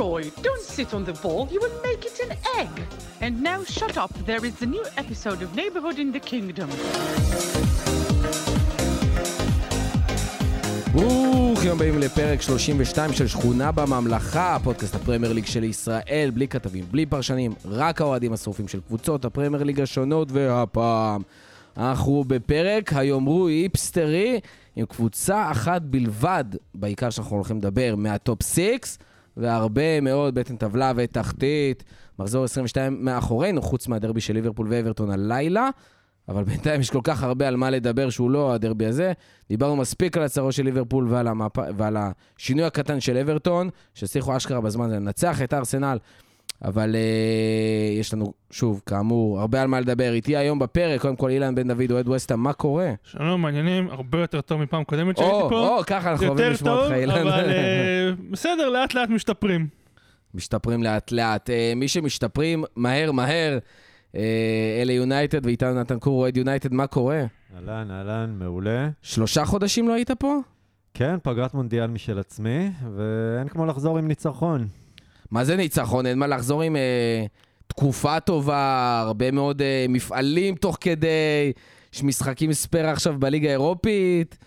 Roy, don't sit on the ball, you will make it an egg. And now shut up, there is a new episode of Neighborhood in the Kingdom. ברוכים הבאים לפרק 32 של שכונה בממלכה, פודקאסט הפרמייר ליג של ישראל, בלי כתבים, בלי פרשנים, רק האוהדים השרופים של קבוצות הפרמייר ליג השונות, והפעם אנחנו בפרק היאמרו היפסטרי, עם קבוצה אחת בלבד, בעיקר שאנחנו הולכים לדבר, מהטופ 6, והרבה מאוד בטן טבלה ותחתית. מחזור 22 מאחורינו, חוץ מהדרבי של ליברפול ואברטון הלילה. אבל בינתיים יש כל כך הרבה על מה לדבר שהוא לא הדרבי הזה. דיברנו מספיק על הצהרו של ליברפול ועל, המפ... ועל השינוי הקטן של אברטון, שהצליחו אשכרה בזמן לנצח את ארסנל. אבל uh, יש לנו, שוב, כאמור, הרבה על מה לדבר. איתי היום בפרק, קודם כל אילן בן דוד, אוהד ווסטה, מה קורה? שלום, מעניינים, הרבה יותר טוב מפעם קודמת שהייתי או, פה. או, ככה אנחנו אוהבים יותר לשמוע טוב, אותך, אילן. אבל אה, בסדר, לאט לאט משתפרים. משתפרים לאט לאט. אה, מי שמשתפרים מהר מהר, אלה יונייטד, ואיתנו נתן קור, אוהד יונייטד, מה קורה? אהלן, אהלן, מעולה. שלושה חודשים לא היית פה? כן, פגרת מונדיאל משל עצמי, ואין כמו לחזור עם ניצחון. מה זה ניצחון? אין מה לחזור עם אה, תקופה טובה, הרבה מאוד אה, מפעלים תוך כדי, יש משחקים ספייר עכשיו בליגה האירופית,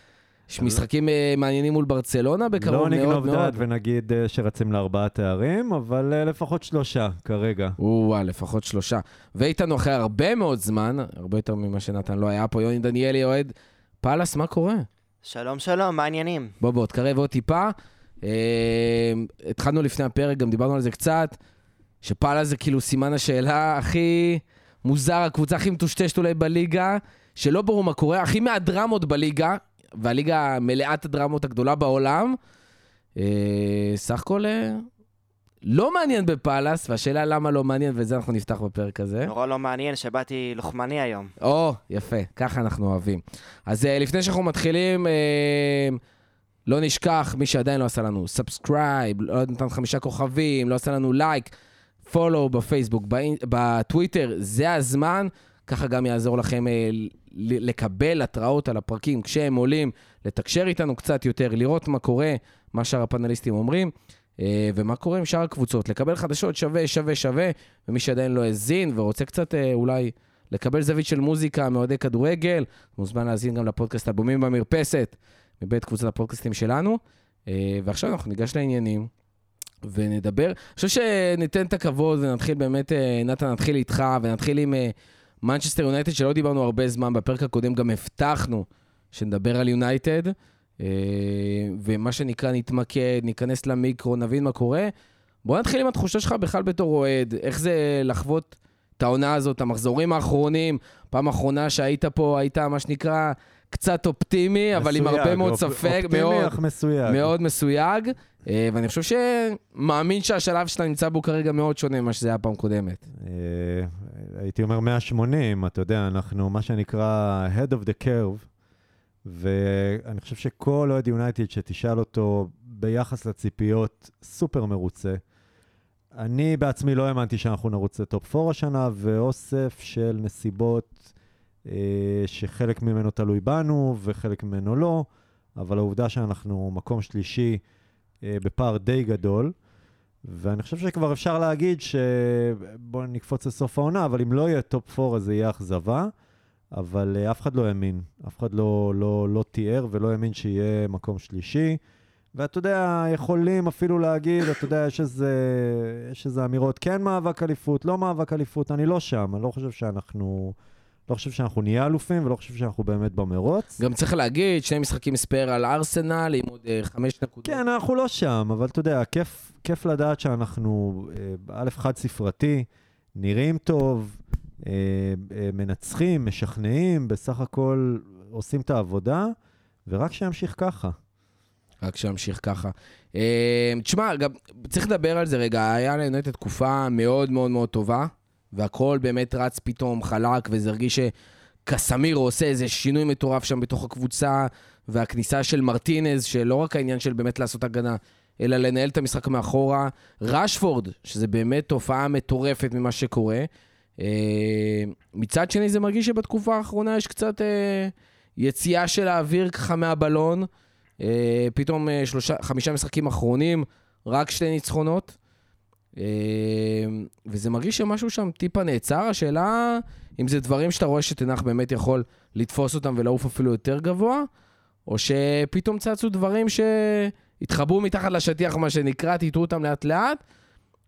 יש משחקים אה, מעניינים מול ברצלונה בקרוב לא מאוד נגנוב מאוד. דעת ונגיד אה, שרצים לארבעה תארים, אבל אה, לפחות שלושה כרגע. או-אה, לפחות שלושה. ואיתנו אחרי הרבה מאוד זמן, הרבה יותר ממה שנתן לא היה פה, יוני דניאלי אוהד. פאלאס, מה קורה? שלום שלום, מה העניינים? בוא בוא, תקרב עוד טיפה. אה, התחלנו לפני הפרק, גם דיברנו על זה קצת, שפאלאס זה כאילו סימן השאלה הכי מוזר, הקבוצה הכי מטושטשת אולי בליגה, שלא ברור מה קורה, הכי מהדרמות בליגה, והליגה מלאת הדרמות הגדולה בעולם. אה, סך הכל אה, לא מעניין בפאלאס, והשאלה למה לא מעניין, ואת זה אנחנו נפתח בפרק הזה. נורא לא מעניין שבאתי לוחמני היום. או, יפה, ככה אנחנו אוהבים. אז אה, לפני שאנחנו מתחילים, אה, לא נשכח, מי שעדיין לא עשה לנו subscribe, לא נתן חמישה כוכבים, לא עשה לנו לייק, פולו בפייסבוק, בטוויטר, זה הזמן. ככה גם יעזור לכם אה, לקבל התראות על הפרקים כשהם עולים, לתקשר איתנו קצת יותר, לראות מה קורה, מה שאר הפאנליסטים אומרים. אה, ומה קורה עם שאר הקבוצות, לקבל חדשות שווה, שווה, שווה, ומי שעדיין לא האזין ורוצה קצת אה, אולי לקבל זווית של מוזיקה מאוהדי כדורגל, מוזמן להאזין גם לפודקאסט אלבומים במרפסת, מבית קבוצת הפודקאסטים שלנו. אה, ועכשיו אנחנו ניגש לעניינים ונדבר. אני חושב שניתן את הכבוד ונתחיל באמת, אה, נתן, נתחיל איתך ונתחיל עם מנצ'סטר יונייטד, שלא דיברנו הרבה זמן, בפרק הקודם גם הבטחנו שנדבר על יונייטד. אה, ומה שנקרא, נתמקד, ניכנס למיקרו, נבין מה קורה. בוא נתחיל עם התחושה שלך בכלל בתור אוהד, איך זה לחוות את העונה הזאת, המחזורים האחרונים, פעם אחרונה שהיית פה, היית מה שנקרא קצת אופטימי, אבל עם מסויג, הרבה מאוד ספק, אופטימי מאוד, אך מסויג. מאוד מסויג, אה, ואני חושב שמאמין שהשלב שאתה נמצא בו כרגע מאוד שונה ממה שזה היה פעם קודמת. אה, הייתי אומר 180, אתה יודע, אנחנו מה שנקרא Head of the Curve, ואני חושב שכל אוהד יונייטד שתשאל אותו ביחס לציפיות, סופר מרוצה. אני בעצמי לא האמנתי שאנחנו נרוץ לטופ 4 השנה, ואוסף של נסיבות שחלק ממנו תלוי בנו וחלק ממנו לא, אבל העובדה שאנחנו מקום שלישי אה, בפער די גדול, ואני חושב שכבר אפשר להגיד ש... בואו נקפוץ לסוף העונה, אבל אם לא יהיה top 4 אז זה יהיה אכזבה, אבל אה, אף אחד לא האמין, אף אחד לא, לא, לא תיאר ולא האמין שיהיה מקום שלישי. ואתה יודע, יכולים אפילו להגיד, אתה יודע, יש איזה, יש איזה אמירות, כן מאבק אליפות, לא מאבק אליפות, אני לא שם, אני לא חושב שאנחנו, לא חושב שאנחנו נהיה אלופים ולא חושב שאנחנו באמת במרוץ. גם צריך להגיד, שני משחקים ספייר על ארסנל, עם עוד אה, חמש נקודות. כן, אנחנו לא שם, אבל אתה יודע, כיף, כיף לדעת שאנחנו, אה, א', חד ספרתי, נראים טוב, אה, אה, מנצחים, משכנעים, בסך הכל עושים את העבודה, ורק שימשיך ככה. רק שימשיך ככה. אה, תשמע, גם צריך לדבר על זה רגע, היה ליונטד תקופה מאוד מאוד מאוד טובה, והכל באמת רץ פתאום חלק, וזה הרגיש שקסמירו עושה איזה שינוי מטורף שם בתוך הקבוצה, והכניסה של מרטינז, שלא רק העניין של באמת לעשות הגנה, אלא לנהל את המשחק מאחורה. רשפורד, שזה באמת תופעה מטורפת ממה שקורה. אה, מצד שני, זה מרגיש שבתקופה האחרונה יש קצת אה, יציאה של האוויר ככה מהבלון. אה, פתאום שלושה, חמישה משחקים אחרונים, רק שתי ניצחונות. אה, וזה מרגיש שמשהו שם טיפה נעצר. השאלה אם זה דברים שאתה רואה שתנח באמת יכול לתפוס אותם ולעוף אפילו יותר גבוה, או שפתאום צצו דברים שהתחבאו מתחת לשטיח, מה שנקרא, תטעו אותם לאט-לאט,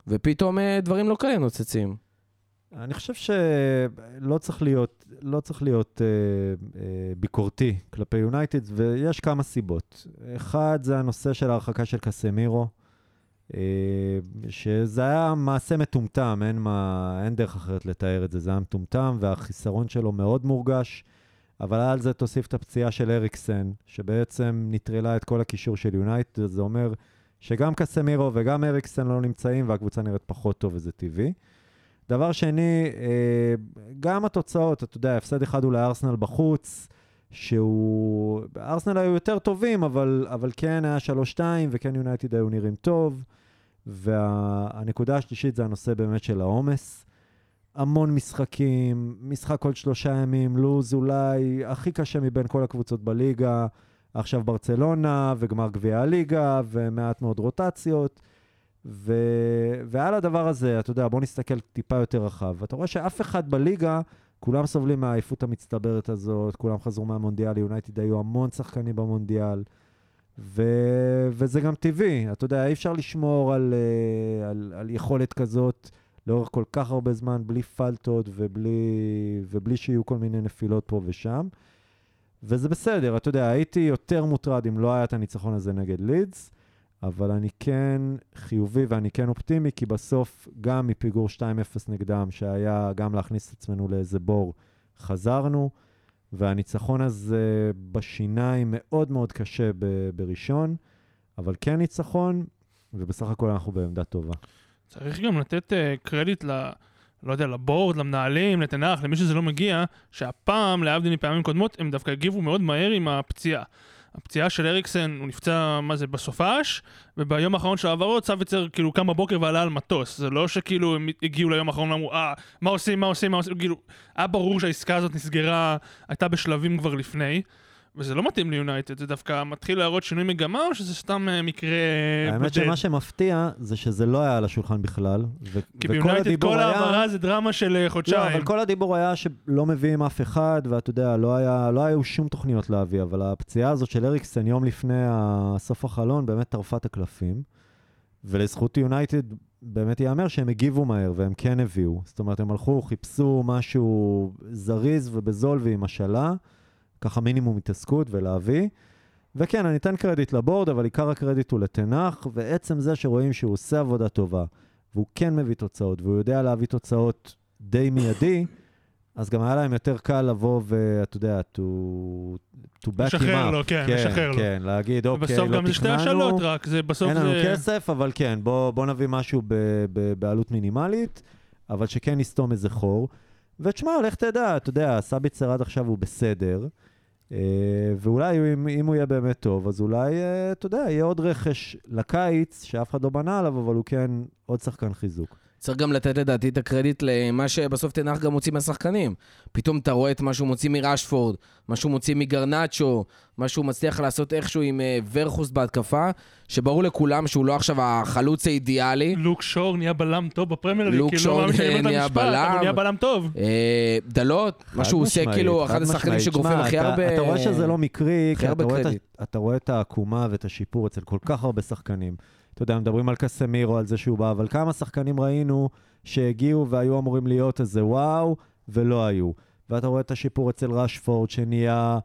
ופתאום אה, דברים לא כאלה נוצצים. אני חושב שלא צריך להיות, לא צריך להיות אה, אה, ביקורתי כלפי יונייטד, ויש כמה סיבות. אחד, זה הנושא של ההרחקה של קסמירו, שזה היה מעשה מטומטם, אין, מה, אין דרך אחרת לתאר את זה, זה היה מטומטם, והחיסרון שלו מאוד מורגש. אבל על זה תוסיף את הפציעה של אריקסן, שבעצם נטרלה את כל הקישור של יונייטד, זה אומר שגם קסמירו וגם אריקסן לא נמצאים, והקבוצה נראית פחות טוב, וזה טבעי. דבר שני, אה, גם התוצאות, אתה יודע, הפסד אחד הוא לארסנל בחוץ, שהוא... ארסנל היו יותר טובים, אבל, אבל כן היה 3-2, וכן יונייטד היו נראים טוב. והנקודה השלישית זה הנושא באמת של העומס. המון משחקים, משחק כל שלושה ימים, לוז אולי הכי קשה מבין כל הקבוצות בליגה. עכשיו ברצלונה, וגמר גביע הליגה, ומעט מאוד רוטציות. ו... ועל הדבר הזה, אתה יודע, בוא נסתכל טיפה יותר רחב. אתה רואה שאף אחד בליגה, כולם סובלים מהעייפות המצטברת הזאת, כולם חזרו מהמונדיאל, יונייטד היו המון שחקנים במונדיאל, ו... וזה גם טבעי. אתה יודע, אי אפשר לשמור על, אה, על, על יכולת כזאת לאורך כל כך הרבה זמן, בלי פלטות ובלי, ובלי שיהיו כל מיני נפילות פה ושם. וזה בסדר, אתה יודע, הייתי יותר מוטרד אם לא היה את הניצחון הזה נגד לידס. אבל אני כן חיובי ואני כן אופטימי, כי בסוף, גם מפיגור 2-0 נגדם, שהיה גם להכניס את עצמנו לאיזה בור, חזרנו, והניצחון הזה בשיניים מאוד מאוד קשה ב- בראשון, אבל כן ניצחון, ובסך הכל אנחנו בעמדה טובה. צריך גם לתת uh, קרדיט ל... לא יודע, לבורד, למנהלים, לתנח, למי שזה לא מגיע, שהפעם, להבדיל מפעמים קודמות, הם דווקא הגיבו מאוד מהר עם הפציעה. הפציעה של אריקסן, הוא נפצע, מה זה, בסופש, וביום האחרון של העברות, סאביצר כאילו קם בבוקר ועלה על מטוס. זה לא שכאילו הם הגיעו ליום האחרון ואמרו, אה, מה עושים, מה עושים, מה עושים, כאילו, היה ברור שהעסקה הזאת נסגרה, הייתה בשלבים כבר לפני. וזה לא מתאים ליונייטד, זה דווקא מתחיל להראות שינוי מגמה, או שזה סתם אה, מקרה בודד? האמת שמה שמפתיע זה שזה לא היה על השולחן בכלל. ו- כי ביונייטד כל היה- העברה זה דרמה של אה, לא, חודשיים. אבל כל הדיבור היה שלא מביאים אף אחד, ואתה יודע, לא, היה, לא היו שום תוכניות להביא, אבל הפציעה הזאת של אריקסן יום לפני סוף החלון באמת טרפה את הקלפים. ולזכות יונייטד, באמת ייאמר שהם הגיבו מהר, והם כן הביאו. זאת אומרת, הם הלכו, חיפשו משהו זריז ובזול ועם השאלה, ככה מינימום התעסקות ולהביא. וכן, אני אתן קרדיט לבורד, אבל עיקר הקרדיט הוא לתנח, ועצם זה שרואים שהוא עושה עבודה טובה, והוא כן מביא תוצאות, והוא יודע להביא תוצאות די מיידי, אז גם היה להם יותר קל לבוא ואתה יודע, to, to back him up. לשחרר לו, כן, לשחרר לו. כן, להגיד, אוקיי, לא תכננו, גם זה שתי השאלות רק, זה בסוף אין לנו זה... כסף, אבל כן, בוא, בוא נביא משהו ב, ב, בעלות מינימלית, אבל שכן נסתום איזה חור. ותשמע, לך תדע, אתה יודע, סאביצר עד עכשיו הוא בסדר, ואולי אם, אם הוא יהיה באמת טוב, אז אולי, אה, אתה יודע, יהיה עוד רכש לקיץ, שאף אחד לא בנה עליו, אבל הוא כן עוד שחקן חיזוק. צריך גם לתת לדעתי את הקרדיט למה שבסוף תנח גם מוציא מהשחקנים. פתאום אתה רואה את מה שהוא מוציא מראשפורד, מה שהוא מוציא מגרנצ'ו, מה שהוא מצליח לעשות איכשהו עם אה, ורכוס בהתקפה, שברור לכולם שהוא לא עכשיו החלוץ האידיאלי. לוק שור נהיה בלם טוב בפרמייר ליג, לוק כאילו, שור לא מאמין שאני אומר את נהיה המשפט, אבל בלם. הוא נהיה בלם טוב. אה, דלות, מה שהוא עושה כאילו חד אחד השחקנים. שגורפים הכי אתה- הרבה... אתה רואה שזה לא מקרי, כי אתה רואה, את, קרדיט. ה- אתה רואה את העקומה ואת השיפור אצל כל כך הרבה שחקנים. אתה יודע, מדברים על קסמירו, על זה שהוא בא, אבל כמה שחקנים ראינו שהגיעו והיו אמורים להיות איזה וואו, ולא היו. ואתה רואה את השיפור אצל ראשפורד, שנהיה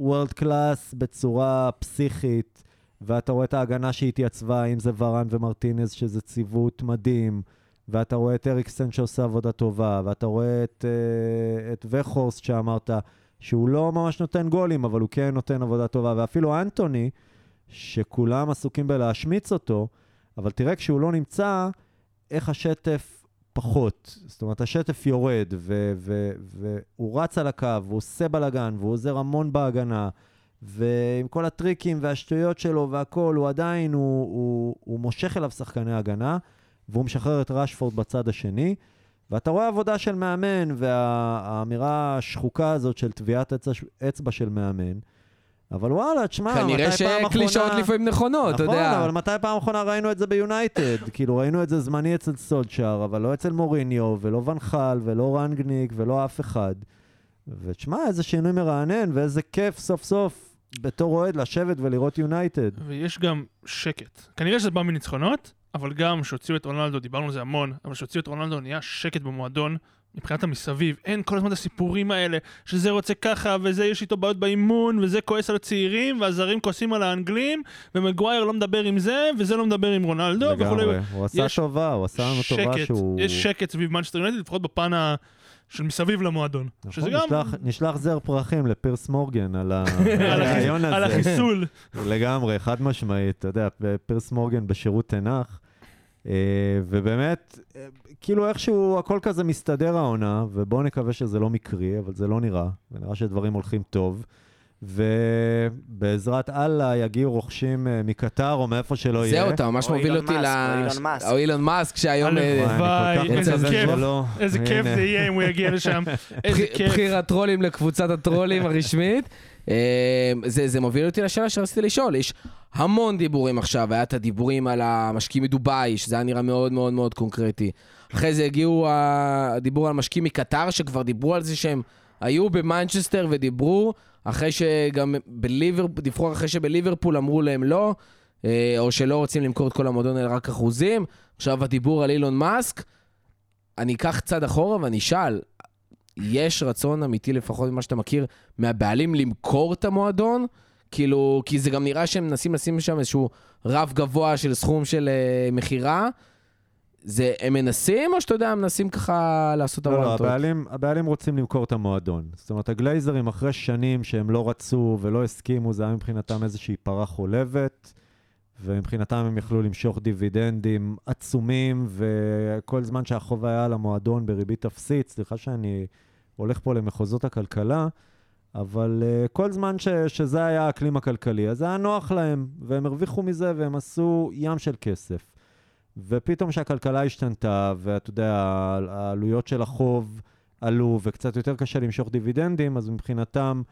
וורלד קלאס בצורה פסיכית, ואתה רואה את ההגנה שהתייצבה, אם זה ורן ומרטינז, שזה ציוות מדהים, ואתה רואה את אריקסן שעושה עבודה טובה, ואתה רואה את, אה, את וחורסט שאמרת, שהוא לא ממש נותן גולים, אבל הוא כן נותן עבודה טובה, ואפילו אנטוני, שכולם עסוקים בלהשמיץ אותו, אבל תראה כשהוא לא נמצא, איך השטף פחות. זאת אומרת, השטף יורד, ו- ו- והוא רץ על הקו, והוא עושה בלאגן, והוא עוזר המון בהגנה, ועם כל הטריקים והשטויות שלו והכול, הוא עדיין, הוא, הוא, הוא מושך אליו שחקני הגנה, והוא משחרר את רשפורד בצד השני. ואתה רואה עבודה של מאמן, והאמירה השחוקה הזאת של טביעת אצבע, של מאמן, אבל וואלה, תשמע, מתי כנראה פעם אחרונה... שקלישאות לפעמים נכונות, אתה נכון, יודע. אבל מתי פעם אחרונה ראינו את זה ביונייטד? כאילו, ראינו את זה זמני אצל סולצ'אר, אבל לא אצל מוריניו, ולא ונחל, ולא רנגניק, ולא אף אחד. ותשמע, איזה שינוי מרענן, ואיזה כיף סוף סוף, בתור אוהד, לשבת ולראות יונייטד. ויש גם שקט. כנראה שזה בא מניצחונות, אבל גם שהוציאו את רונלדו, דיברנו על זה המון, אבל שהוציאו את רונלדו נהיה שקט במועדון. מבחינת המסביב, אין כל הזמן את הסיפורים האלה, שזה רוצה ככה, וזה יש איתו בעיות באימון, וזה כועס על הצעירים, והזרים כועסים על האנגלים, ומגווייר לא מדבר עם זה, וזה לא מדבר עם רונלדו, וכולי. לגמרי. הוא עשה יש טובה, הוא עשה לנו טובה שקט, שהוא... יש שקט סביב מנצ'סטר יונייטד, לפחות בפן ה... של מסביב למועדון. נכון, שזה גם... נשלח, נשלח זר פרחים לפירס מורגן על על על הרעיון על הזה. החיסול. לגמרי, חד משמעית, אתה יודע, פירס מורגן בשירות טן האח. אה, ובאמת, אה, כאילו איכשהו הכל כזה מסתדר העונה, ובואו נקווה שזה לא מקרי, אבל זה לא נראה, ונראה שדברים הולכים טוב. ובעזרת אללה יגיעו רוכשים אה, מקטר או מאיפה שלא יהיה. זהו, אתה ממש או מוביל אותי ל... או אילון מאסק. או אילון מאסק, שהיום... הלוואי. איזה כיף. שלא. איזה כיף. זה יהיה אם הוא יגיע לשם. איזה כיף. בחיר הטרולים לקבוצת הטרולים הרשמית. אה, זה, זה מוביל אותי לשאלה שרציתי לשאול, יש המון דיבורים עכשיו, היה את הדיבורים על המשקיעים מדובאי, שזה היה נראה מאוד מאוד מאוד קונקרטי. אחרי זה הגיעו הדיבור על משקיעים מקטר, שכבר דיברו על זה שהם היו במנצ'סטר ודיברו, אחרי שגם בליברפול, דיווחו אחרי שבליברפול אמרו להם לא, אה, או שלא רוצים למכור את כל המועדון אלא רק אחוזים. עכשיו הדיבור על אילון מאסק, אני אקח צעד אחורה ואני אשאל, יש רצון אמיתי, לפחות ממה שאתה מכיר, מהבעלים למכור את המועדון? כאילו, כי זה גם נראה שהם מנסים לשים שם איזשהו רף גבוה של סכום של uh, מכירה. זה, הם מנסים, או שאתה יודע, הם מנסים ככה לעשות לא, לא, טוב? הבעלים, הבעלים רוצים למכור את המועדון. זאת אומרת, הגלייזרים, אחרי שנים שהם לא רצו ולא הסכימו, זה היה מבחינתם איזושהי פרה חולבת, ומבחינתם הם יכלו למשוך דיבידנדים עצומים, וכל זמן שהחוב היה על המועדון בריבית אפסית, סליחה שאני הולך פה למחוזות הכלכלה, אבל uh, כל זמן ש, שזה היה האקלים הכלכלי, אז זה היה נוח להם, והם הרוויחו מזה והם עשו ים של כסף. ופתאום שהכלכלה השתנתה, ואתה יודע, העלויות של החוב עלו, וקצת יותר קשה למשוך דיבידנדים, אז מבחינתם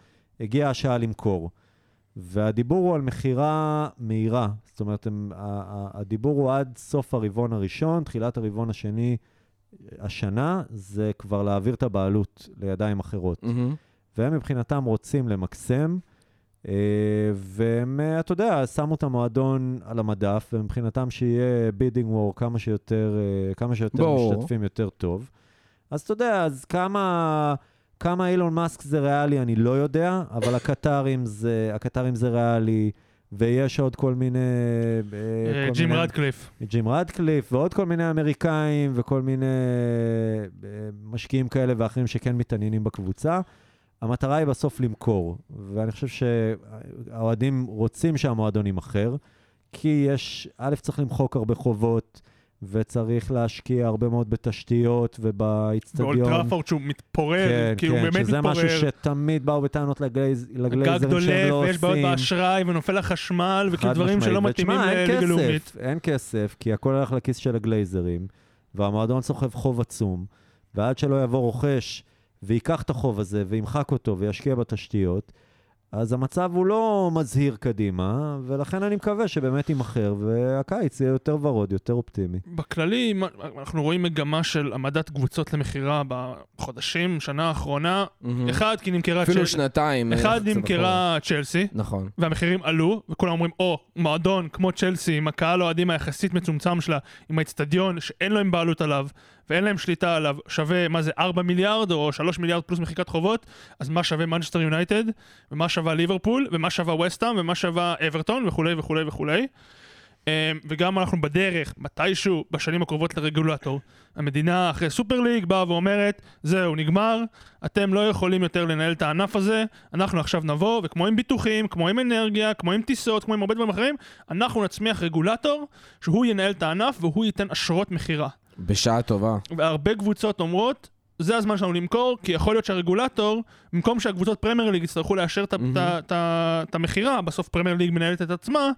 הגיעה השעה למכור. והדיבור הוא על מכירה מהירה. זאת אומרת, הם, הדיבור הוא עד סוף הרבעון הראשון, תחילת הרבעון השני השנה, זה כבר להעביר את הבעלות לידיים אחרות. מהמם. והם מבחינתם רוצים למקסם, אה, והם, אה, אתה יודע, שמו את המועדון על המדף, ומבחינתם שיהיה bidding war כמה שיותר, אה, כמה שיותר ברור. משתתפים יותר טוב. אז אתה יודע, אז כמה, כמה אילון מאסק זה ריאלי, אני לא יודע, אבל הקטארים זה, הקטארים זה ריאלי, ויש עוד כל מיני... אה, אה, כל ג'ים מיני- רדקליף. ג'ים רדקליף, ועוד כל מיני אמריקאים, וכל מיני אה, משקיעים כאלה ואחרים שכן מתעניינים בקבוצה. המטרה היא בסוף למכור, ואני חושב שהאוהדים רוצים שהמועדון יימכר, כי יש, א', צריך למחוק הרבה חובות, וצריך להשקיע הרבה מאוד בתשתיות ובאיצטדיון. ואולטראפורד שהוא מתפורר, כן, כי הוא כן, באמת שזה משהו מתפורר. שתמיד באו בטענות לגלייז, הגג לגלייזרים שהם לא דולף, עושים. ויש בעיות באשראי, ונופל החשמל, וכאילו דברים. שלא מתאימים לליגה לאומית. אין כסף, כי הכל הולך לכיס של הגלייזרים, והמועדון סוחב חוב עצום, ועד שלא יבוא רוכש וייקח את החוב הזה וימחק אותו וישקיע בתשתיות, אז המצב הוא לא מזהיר קדימה, ולכן אני מקווה שבאמת יימכר, והקיץ יהיה יותר ורוד, יותר אופטימי. בכללי, אנחנו רואים מגמה של העמדת קבוצות למכירה בחודשים, שנה האחרונה. מהמם. אחד, כי נמכרה אפילו צ'לסי. שנתיים. אה, אחד. נמכרה צ'לסי, נכון. והמחירים עלו, וכולם אומרים, או, מועדון כמו צ'לסי, עם הקהל האוהדים היחסית מצומצם שלה, עם האצטדיון שאין להם בעלות עליו, ואין להם שליטה עליו, שווה, מה זה, 4 מיליארד, או 3 מיליארד פלוס מחיקת חובות, אז מה שווה מנצ'סטר יונייטד, ומה שווה ליברפול, ומה שווה וסטאם, ומה שווה אברטון, וכולי וכולי וכולי. אמ, וגם אנחנו בדרך, מתישהו, בשנים הקרובות לרגולטור. המדינה אחרי סופר ליג באה ואומרת, זהו, נגמר, אתם לא יכולים יותר לנהל את הענף הזה, אנחנו עכשיו נבוא, וכמו עם ביטוחים, כמו עם אנרגיה, כמו עם טיסות, כמו עם הרבה דברים אחרים, אנחנו נצמיח רגולטור, שהוא ינהל את הענף והוא ייתן אשרות מכירה. בשעה טובה. והרבה קבוצות אומרות, זה הזמן שלנו למכור, כי יכול להיות שהרגולטור, במקום שהקבוצות פרמייר ליג יצטרכו לאשר את המכירה, בסוף פרמייר ליג מנהלת את עצמה,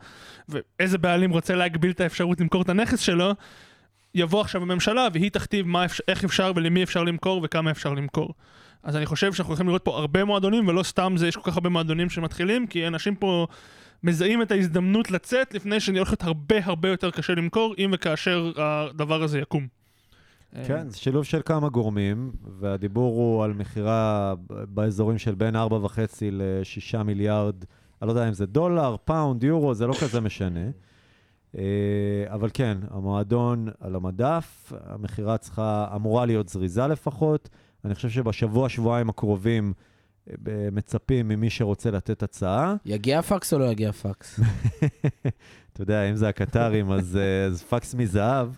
ואיזה בעלים רוצה להגביל את האפשרות למכור את הנכס שלו, יבוא עכשיו הממשלה והיא תכתיב מה אפשר, איך אפשר ולמי אפשר למכור וכמה אפשר למכור. אז אני חושב שאנחנו הולכים לראות פה הרבה מועדונים, ולא סתם זה, יש כל כך הרבה מועדונים שמתחילים, כי אנשים פה מזהים את ההזדמנות לצאת לפני הולך להיות הרבה הרבה יותר קשה למכור, אם וכאשר הדבר הזה יקום. כן, זה שילוב של כמה גורמים, והדיבור הוא על מכירה באזורים של בין 4.5 ל-6 מיליארד, אני לא יודע אם זה דולר, פאונד, יורו, זה לא כזה משנה. אה, אבל כן, המועדון על המדף, המכירה צריכה, אמורה להיות זריזה לפחות. אני חושב שבשבוע, שבועיים הקרובים מצפים ממי שרוצה לתת הצעה. יגיע פקס או לא יגיע פקס? אתה יודע, אם זה הקטרים, אז, אה, אז פקס מזהב.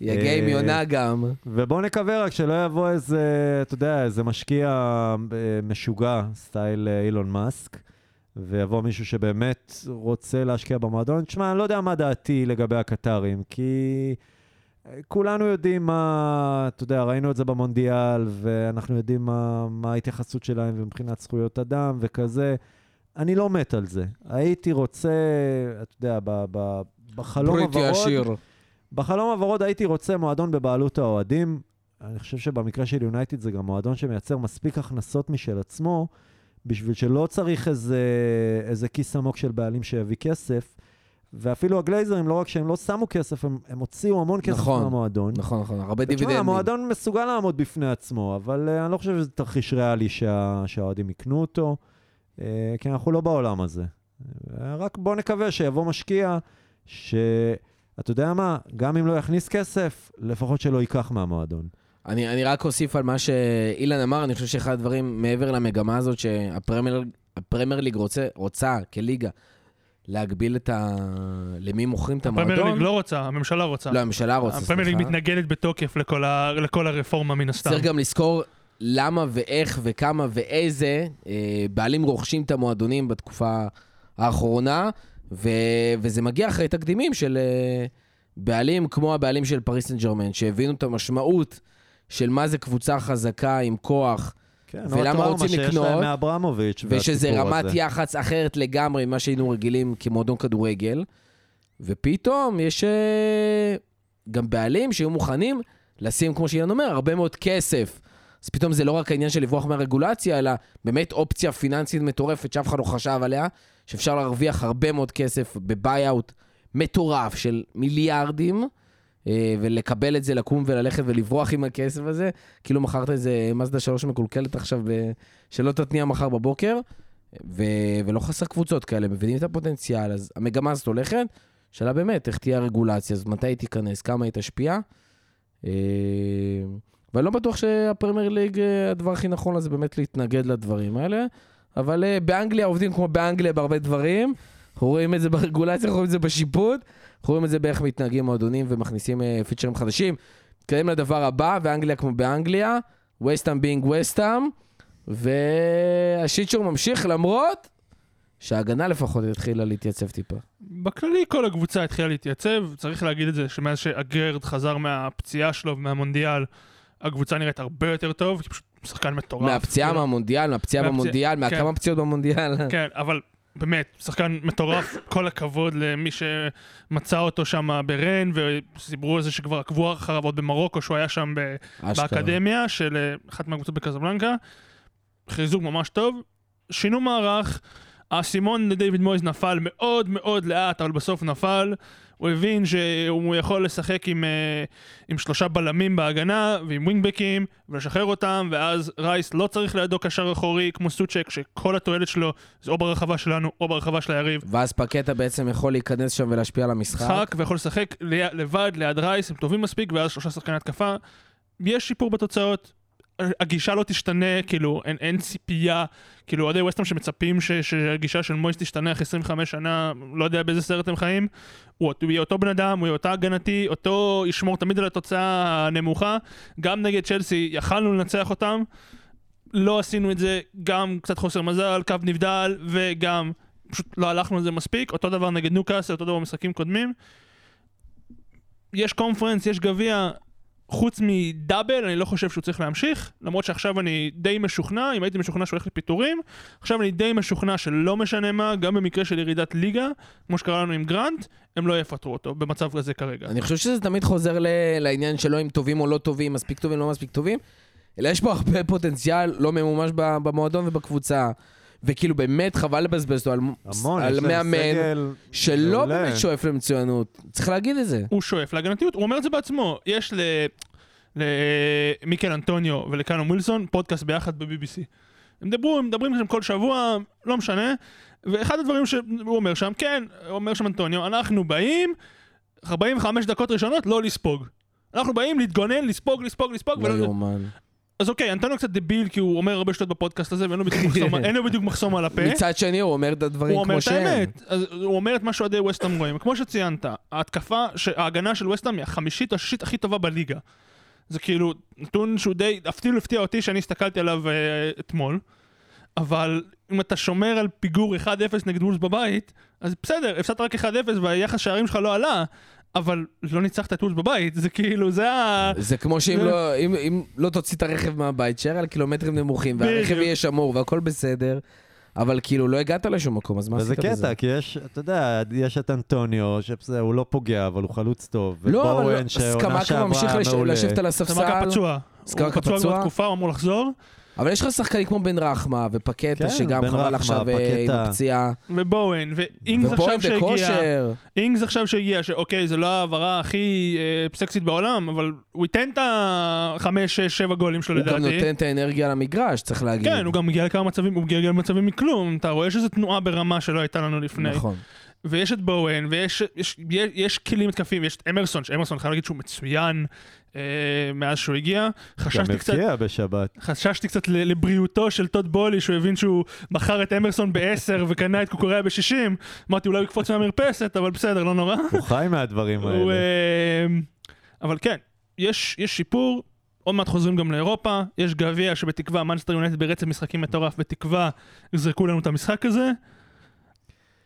יגיע עם יונה גם. ובואו נקווה רק שלא יבוא איזה, אתה יודע, איזה משקיע משוגע, סטייל אילון מאסק, ויבוא מישהו שבאמת רוצה להשקיע במועדון. תשמע, אני לא יודע מה דעתי לגבי הקטרים, כי כולנו יודעים מה, אתה יודע, ראינו את זה במונדיאל, ואנחנו יודעים מה, מה ההתייחסות שלהם מבחינת זכויות אדם וכזה. אני לא מת על זה. הייתי רוצה, אתה יודע, ב, ב, בחלום הוורוד... בריטי עשיר. בחלום הוורוד הייתי רוצה מועדון בבעלות האוהדים. אני חושב שבמקרה של יונייטד זה גם מועדון שמייצר מספיק הכנסות משל עצמו, בשביל שלא צריך איזה, איזה כיס עמוק של בעלים שיביא כסף. ואפילו הגלייזרים, לא רק שהם לא שמו כסף, הם, הם הוציאו המון כסף נכון, מהמועדון. נכון, נכון, הרבה ותשמע, דיבידנדים. המועדון מסוגל לעמוד בפני עצמו, אבל uh, אני לא חושב שזה תרחיש ריאלי שה, שהאוהדים יקנו אותו, uh, כי אנחנו לא בעולם הזה. Uh, רק בואו נקווה שיבוא משקיע, שאתה יודע מה, גם אם לא יכניס כסף, לפחות שלא ייקח מהמועדון. אני, אני רק אוסיף על מה שאילן אמר, אני חושב שאחד הדברים, מעבר למגמה הזאת שהפרמייר ליג רוצה, רוצה כליגה, להגביל את ה... למי מוכרים את המועדון. הפרמייר ליג לא רוצה, הממשלה רוצה. לא, הממשלה רוצה, סליחה. הפרמייר ליג מתנגדת בתוקף לכל, ה... לכל הרפורמה מן הסתם. צריך גם לזכור למה ואיך וכמה ואיזה אה, בעלים רוכשים את המועדונים בתקופה האחרונה, ו... וזה מגיע אחרי תקדימים של אה, בעלים כמו הבעלים של פריס סן ג'רמן, שהבינו את המשמעות של מה זה קבוצה חזקה עם כוח. כן, ולמה רוצים שיש לקנות, להם מאברמוביץ' ושזה רמת הזה. יח"צ אחרת לגמרי ממה שהיינו רגילים כמועדון כדורגל. ופתאום יש אה, גם בעלים שהיו מוכנים לשים, כמו שאילן אומר, הרבה מאוד כסף. אז פתאום זה לא רק העניין של לברוח מהרגולציה, אלא באמת אופציה פיננסית מטורפת שאף אחד לא חשב עליה, שאפשר להרוויח הרבה מאוד כסף בביי-אוט מטורף של מיליארדים, ולקבל את זה, לקום וללכת ולברוח עם הכסף הזה, כאילו מכרת איזה מזדה 3 מקולקלת עכשיו. שלא תתניע מחר בבוקר, ו... ולא חסר קבוצות כאלה, מבינים את הפוטנציאל, אז המגמה הזאת הולכת, שאלה באמת, איך תהיה הרגולציה הזאת, מתי היא תיכנס, כמה היא תשפיע. אה, ואני לא בטוח שהפרמייר ליג, אה, הדבר הכי נכון לה זה באמת להתנגד לדברים האלה, אבל אה, באנגליה עובדים כמו באנגליה בהרבה דברים. אנחנו רואים את זה ברגולציה, אנחנו רואים את זה בשיפוט, אנחנו רואים את זה באיך מתנהגים מועדונים ומכניסים אה, פיצ'רים חדשים. נתקדם לדבר הבא, ואנגליה כמו באנגליה, וסטאם בינג וסטאם, והשיט שור ממשיך למרות שההגנה לפחות התחילה להתייצב טיפה. בכללי כל הקבוצה התחילה להתייצב, צריך להגיד את זה שמאז שאגרד חזר מהפציעה שלו ומהמונדיאל, הקבוצה נראית הרבה יותר טוב, כי פשוט שחקן מטורף. מהפציעה כאילו. מהמונדיאל, מהפציעה מהפציעה- במונדיאל, כן. מהכמה פציעות במונדיאל. כן, אבל באמת, שחקן מטורף, כל הכבוד למי שמצא אותו שם ברן, וסיפרו על זה שכבר עקבו אחריו עוד במרוקו, שהוא היה שם ב-. באקדמיה של אה, אחת מהקבוצות בקזבלנקה. חיזוק ממש טוב. שינו מערך, האסימון לדיוויד מויז נפל מאוד מאוד לאט, אבל בסוף נפל. הוא הבין שהוא יכול לשחק עם, אה, עם שלושה בלמים בהגנה ועם ווינגבקים ולשחרר אותם, ואז רייס לא צריך לידו קשר אחורי כמו סוצ'ק, שכל התועלת שלו זה או ברחבה שלנו או ברחבה של היריב. ואז פקטה בעצם יכול להיכנס שם ולהשפיע על המשחק. משחק ויכול לשחק לבד ליד רייס, הם טובים מספיק, ואז שלושה שחקני התקפה. יש שיפור בתוצאות, הגישה לא תשתנה, כאילו, אין, אין ציפייה, כאילו, אוהדי ווסטהאם שמצפים ש, שהגישה של מויס תשתנה אחרי 25 שנה, לא יודע באיזה סרט הם חיים. הוא, הוא יהיה אותו בן אדם, הוא יהיה אותו הגנתי, אותו ישמור תמיד על התוצאה הנמוכה. גם נגד צ'לסי יכלנו לנצח אותם, לא עשינו את זה, גם קצת חוסר מזל, קו נבדל, וגם פשוט לא הלכנו על זה מספיק. אותו דבר נגד ניוקאסל, אותו דבר במשחקים קודמים. יש קונפרנס, יש גביע, חוץ מדאבל, אני לא חושב שהוא צריך להמשיך, למרות שעכשיו אני די משוכנע, אם הייתי משוכנע שהוא הולך לפיטורים, עכשיו אני די משוכנע שלא משנה מה, גם במקרה של ירידת ליגה, כמו שקרה לנו עם גרנט, הם לא יפטרו אותו במצב כזה כרגע. אני חושב שזה תמיד חוזר ל- לעניין שלא אם טובים או לא טובים, מספיק טובים, לא מספיק טובים, אלא יש פה הרבה פוטנציאל לא ממומש במועדון ובקבוצה. וכאילו באמת חבל לבזבז אותו על, המון, על מאמן סגל שלא מעולה. באמת שואף למצוינות. צריך להגיד את זה. הוא שואף להגנתיות, הוא אומר את זה בעצמו. יש ל... למיקל אנטוניו ולקאנום ווילסון פודקאסט ביחד ב-BBC. הם דיברו, הם מדברים שם כל שבוע, לא משנה, ואחד הדברים שהוא אומר שם, כן, אומר שם אנטוניו, אנחנו באים 45 דקות ראשונות לא לספוג. אנחנו באים להתגונן, לספוג, לספוג, לספוג, לא ולא... יאומן. אז אוקיי, אנטוניו קצת דביל כי הוא אומר הרבה שטויות בפודקאסט הזה ואין לו בדיוק מחסום- אין לו בדיוק מחסום על הפה. מצד שני, הוא אומר את הדברים הוא אומר כמו את שהם. האמת, אז הוא אומר את מה שאוהדי ווסטהאם רואים. כמו שציינת, ההתקפה, ההגנה של ווסטהאם היא החמישית או השישית הכי טובה בליגה. זה כאילו נתון שהוא די, אפילו הפתיע אותי שאני הסתכלתי עליו אה, אתמול. אבל אם אתה שומר על פיגור 1-0 נגד וולס בבית, אז בסדר, הפסדת רק 1-0 והיחס שערים שלך לא עלה, אבל לא ניצחת את וולס בבית, זה כאילו, זה ה... זה כמו שאם זה- לא, אם, אם לא תוציא את הרכב מהבית, תשאר על קילומטרים נמוכים, והרכב. יהיה שמור והכל בסדר, אבל כאילו לא הגעת לשום מקום, אז מה עשית בזה? קטע, כי יש, אתה יודע, יש את אנטוניו, שבסדר, הוא לא פוגע, אבל הוא חלוץ טוב. לא, אבל לא, סקמקה ממשיך. לשבת על הספסל, פצוע. סקמקה הוא פצוע פצוע? כבר תקופה, הוא אמור לחזור. אבל יש לך שחקנים כמו בן רחמה ופקטה, כן, שגם חבל רחמה, עכשיו אה, עם פקטה. הפציעה, ובואן, ואינגס עכשיו שהגיע. אינגס עכשיו שהגיע, שאוקיי, זו לא ההעברה הכי אה, סקסית בעולם, אבל הוא ייתן את החמש, שש, שבע גולים שלו הוא גם לדעתי. נותן את האנרגיה למגרש, צריך להגיד. כן, הוא גם מגיע לכמה מצבים, הוא מגיע למצבים מכלום, אתה רואה שזו תנועה ברמה שלא הייתה לנו לפני. נכון. ויש את בואן, ויש יש, יש, יש כלים התקפיים, יש את אמרסון, שאמרסון חייב להגיד שהוא מצוין מאז שהוא הגיע. גם חששתי קצת, הבקיע בשבת. חששתי קצת לבריאותו של טוד בולי, שהוא הבין שהוא מכר את אמרסון ב-10 וקנה את קוקוריה ב-60. אמרתי, אולי הוא יקפוץ מהמרפסת, אבל בסדר, לא נורא. הוא חי מהדברים הוא, האלה. אה, אבל כן, יש, יש שיפור, עוד מעט חוזרים גם לאירופה, יש גביע שבתקווה, מנסטר יונייטד ברצף משחקים מטורף, בתקווה יזרקו לנו את המשחק הזה.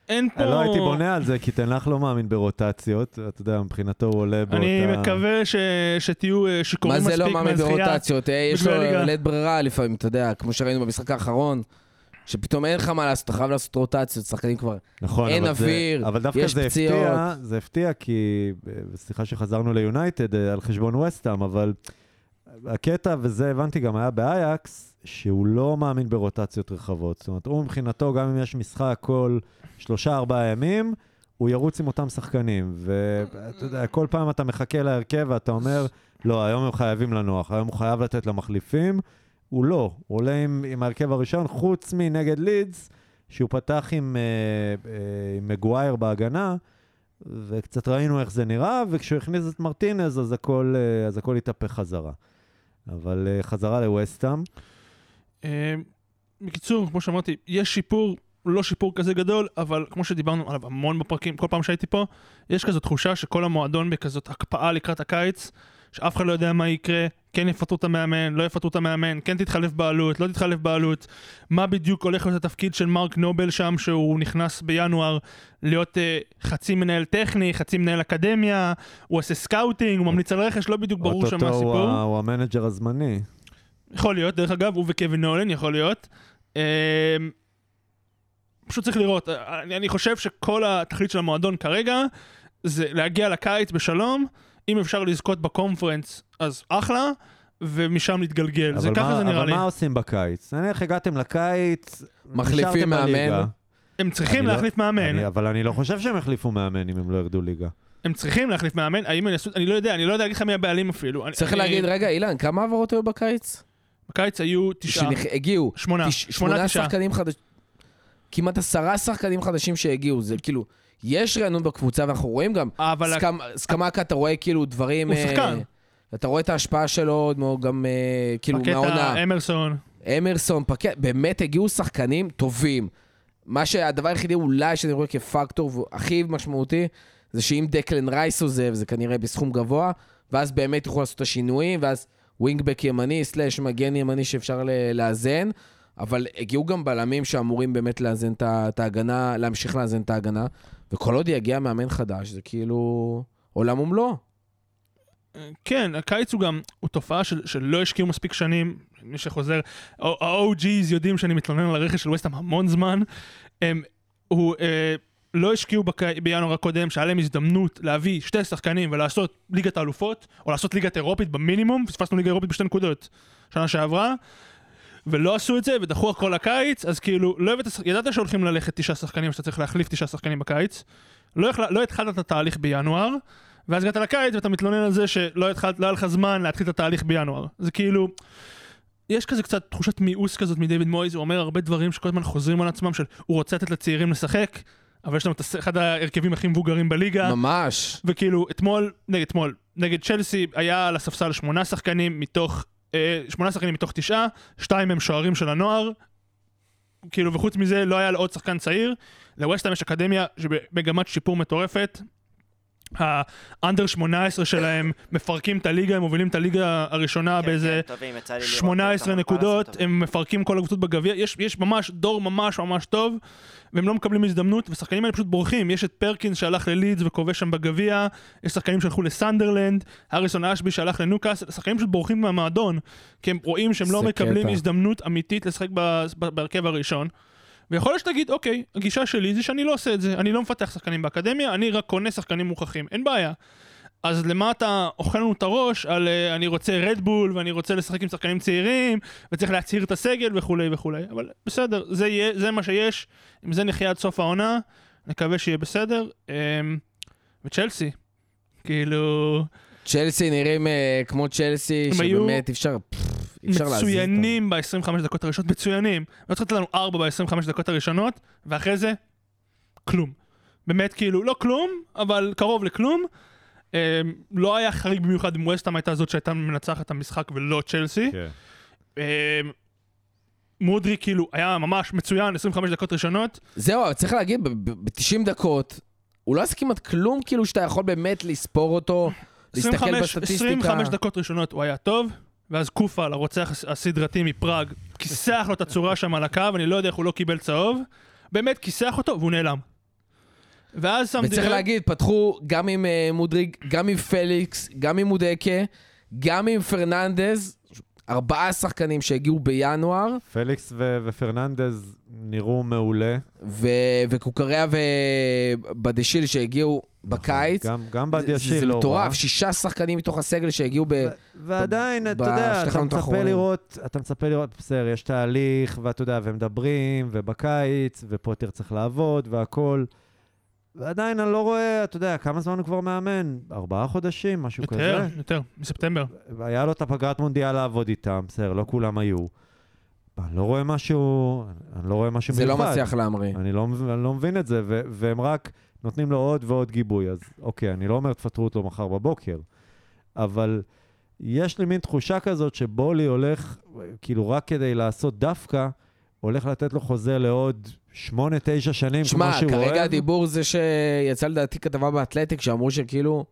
אין פה... אני לא הייתי בונה על זה, כי תנח לא מאמין ברוטציות. אתה יודע, מבחינתו הוא עולה באותה... אני מקווה ש... שתהיו אה, מה שיכורים זה מספיק לא מאמין מהזכייה. ברוטציות? אה, יש לו. לית ברירה לפעמים, אתה יודע, כמו שראינו במשחק האחרון, שפתאום אין לך מה לעשות, אתה חייב לעשות רוטציות, שחקנים כבר. נכון, אין אבל זה- אוויר, אבל דווקא יש זה פציעות. הפתיע, זה הפתיע כי, אה, סליחה שחזרנו ליונייטד אה, על חשבון וסטאם, אבל הקטע, וזה הבנתי גם היה באייקס, שהוא לא מאמין ברוטציות רחבות. זאת אומרת, הוא מבחינתו, גם אם יש משחק כל שלושה, ארבעה ימים, הוא ירוץ עם אותם שחקנים. ואתה יודע, כל פעם אתה מחכה להרכב ואתה אומר, לא, היום הם חייבים לנוח, היום הוא חייב לתת למחליפים. הוא לא, הוא עולה עם, עם ההרכב הראשון, חוץ מנגד לידס, שהוא פתח עם, אה, אה, עם מגווייר בהגנה, וקצת ראינו איך זה נראה, וכשהוא הכניס את מרטינז, אז הכל, אה, אז הכל התהפך חזרה. אבל חזרה לווסטאם. אה, בקיצור, כמו שאמרתי, יש שיפור, לא שיפור כזה גדול, אבל כמו שדיברנו עליו המון בפרקים, כל פעם שהייתי פה, יש כזו תחושה שכל המועדון בכזאת הקפאה לקראת הקיץ, שאף אחד לא יודע מה יקרה, כן יפטרו את המאמן, לא יפטרו את המאמן, כן תתחלף בעלות, לא תתחלף בעלות, מה בדיוק הולך להיות התפקיד של מרק נובל שם, שהוא נכנס בינואר להיות אה, חצי מנהל טכני, חצי מנהל אקדמיה, הוא עושה scouting, הוא ממליץ על רכש, לא בדיוק ברור שם מה הסיפור. הוא המנג'ר הזמני. יכול להיות, דרך אגב, הוא וקווין נולן, יכול להיות. אמ, פשוט צריך לראות, אני, אני חושב שכל התכלית של המועדון כרגע זה להגיע לקיץ בשלום, אם אפשר לזכות בקונפרנס אז אחלה, ומשם להתגלגל, זה אבל ככה מה, זה נראה אבל לי. מה עושים בקיץ? נניח הגעתם לקיץ, מחליפים מאמן. הם צריכים אני לא- להחליף מאמן, אני, אבל אני לא חושב שהם החליפו מאמן אם הם לא ירדו ליגה. הם צריכים להחליף מאמן, האם הם יעשו, אני לא יודע, אני לא יודע להגיד לך מי הבעלים אפילו. אני- צריך אני- להגיד, רגע, אילן, כמה העברות היו בקיץ? בקיץ היו תשעה, שהגיעו. שמונה, תש- שמונה שמונה תשעה. שחקנים חדשים, כמעט עשרה שחקנים חדשים שהגיעו, זה כאילו, יש רענון בקבוצה ואנחנו רואים גם, אבל סקמ- סקמקה אתה רואה כאילו דברים, הוא אה, שחקן. אתה רואה את ההשפעה שלו, כמו גם אה, כאילו מהעונה, הקטע אמרסון, אמרסון, פקט, באמת הגיעו שחקנים טובים. מה שהדבר היחידי אולי שאני רואה כפקטור הכי משמעותי, זה שאם דקלן רייס עוזב, זה כנראה בסכום גבוה, ואז באמת יוכלו לעשות את השינויים, ואז ווינגבק ימני, סלאש מגן ימני שאפשר לאזן, אבל הגיעו גם בלמים שאמורים באמת לאזן את ההגנה, להמשיך לאזן את ההגנה, וכל עוד יגיע מאמן חדש, זה כאילו עולם ומלואו. כן, הקיץ הוא גם, הוא תופעה של, שלא השקיעו מספיק שנים, מי שחוזר, ה-OG's יודעים שאני מתלונן על הרכש של ווסטהאם המון זמן. הם, הוא, אה, לא השקיעו בק... בינואר הקודם, שהיה להם הזדמנות להביא שתי שחקנים ולעשות ליגת האלופות, או לעשות ליגת אירופית במינימום, פספסנו ליגה אירופית בשתי נקודות שנה שעברה, ולא עשו את זה, ודחו הכל לקיץ, אז כאילו, לא הבאת, ידעת שהולכים ללכת תשעה שחקנים, שאתה צריך להחליף תשעה שחקנים בקיץ, לא, יכול... לא התחלת את התהליך בינואר, ואז הגעת לקיץ ואתה מתלונן על זה שלא התחל... לא היה לך זמן להתחיל את התהליך בינואר. זה כאילו... יש כזה קצת תחושת מיאוס כזאת מדיוויד מויז, הוא אומר הרבה דברים שכל הזמן חוזרים על עצמם, של הוא רוצה לתת לצעירים לשחק, אבל יש לנו את אחד ההרכבים הכי מבוגרים בליגה, ממש. וכאילו אתמול, נגד אתמול, נגד צ'לסי היה על הספסל שמונה שחקנים מתוך, אה, שמונה שחקנים מתוך תשעה, שתיים הם שוערים של הנוער, כאילו וחוץ מזה לא היה לו עוד שחקן צעיר, לווסטהאם יש אקדמיה שבמגמת שיפור מטורפת. האנדר 18 שלהם מפרקים את הליגה, הם מובילים את הליגה הראשונה כן, באיזה כן, טובים, יצא לי לראות 18 אותם, נקודות. הם מפרקים כל הקבוצות בגביע, יש, יש ממש דור ממש ממש טוב, והם לא מקבלים הזדמנות, ושחקנים האלה פשוט בורחים, יש את פרקינס שהלך ללידס וכובש שם בגביע, יש שחקנים שהלכו לסנדרלנד, הריסון אשבי שהלך לנוקאס, שחקנים פשוט בורחים מהמועדון, כי הם רואים שהם לא מקבלים קטע. הזדמנות אמיתית לשחק בהרכב הראשון. ויכול להיות שתגיד, אוקיי, הגישה שלי זה שאני לא עושה את זה, אני לא מפתח שחקנים באקדמיה, אני רק קונה שחקנים מוכחים, אין בעיה. אז למה אתה אוכל לנו את הראש על uh, אני רוצה רדבול ואני רוצה לשחק עם שחקנים צעירים וצריך להצהיר את הסגל וכולי וכולי. אבל בסדר זה, יהיה, זה מה שיש. עם זה נחיה עד סוף העונה. נקווה שיהיה בסדר. um, וצ'לסי. כאילו צ'לסי נראים אה, כמו צ'לסי, היו שבאמת אי אפשר, מצוינים ב-25 דקות הראשונות מצוינים. לא צריך לתת לנו 4 ב-25 דקות הראשונות ואחרי זה כלום. באמת כאילו לא כלום אבל קרוב לכלום. um, לא היה חריג במיוחד אם ווסטהאם הייתה זאת שהייתה מנצחת את המשחק ולא צ'לסי. כן. אמ, מודרי כאילו היה ממש מצוין 25 דקות ראשונות. זהו, אבל צריך להגיד, ב-90 דקות, הוא לא עשה כמעט כלום, כאילו שאתה יכול באמת לספור אותו, להסתכל 25, בסטטיסטיקה. 25 דקות ראשונות הוא היה טוב ואז קופל הרוצח הס- הסדרתי מפראג כיסח לו את הצורה שם על הקו אני לא יודע איך הוא לא קיבל צהוב באמת כיסח אותו והוא נעלם. ואז שם וצריך להגיד, פתחו גם עם אה, מודריג, גם עם פליקס, גם עם מודקה, גם עם פרננדז, ארבעה שחקנים שהגיעו בינואר, פליקס ו- ופרננדז נראו מעולה. ו- וקוקריה ובדשיל שהגיעו בקיץ. גם, גם זה- בדיאשיל זה לא רע. מטורף, שישה שחקנים מתוך הסגל שהגיעו ב... ועדיין, אתה יודע, אתה מצפה. לראות, אתה מצפה לראות, בסדר, יש תהליך, ואתה יודע, ומדברים, ובקיץ, ופוטר צריך לעבוד, והכול. ועדיין אני לא רואה, אתה יודע, כמה זמן הוא כבר מאמן? ארבעה חודשים, משהו יותר, כזה. יותר, מספטמבר. והיה לו את הפגרת מונדיאל לעבוד איתם, בסדר, לא כולם היו. אני לא רואה משהו, אני לא רואה משהו זה לא מיוחד. מצליח להמריא. אני לא, אני לא מבין את זה, ו- והם רק נותנים לו עוד ועוד גיבוי. אז אוקיי, אני לא אומר תפטרו אותו מחר בבוקר, אבל יש לי מין תחושה כזאת שבולי הולך, כאילו רק כדי לעשות דווקא, הולך לתת לו חוזה לעוד שמונה, תשע שנים, כמו שמע, שהוא אוהב. כרגע הדיבור זה שיצא לדעתי כתבה באתלטיק שאמרו שכאילו,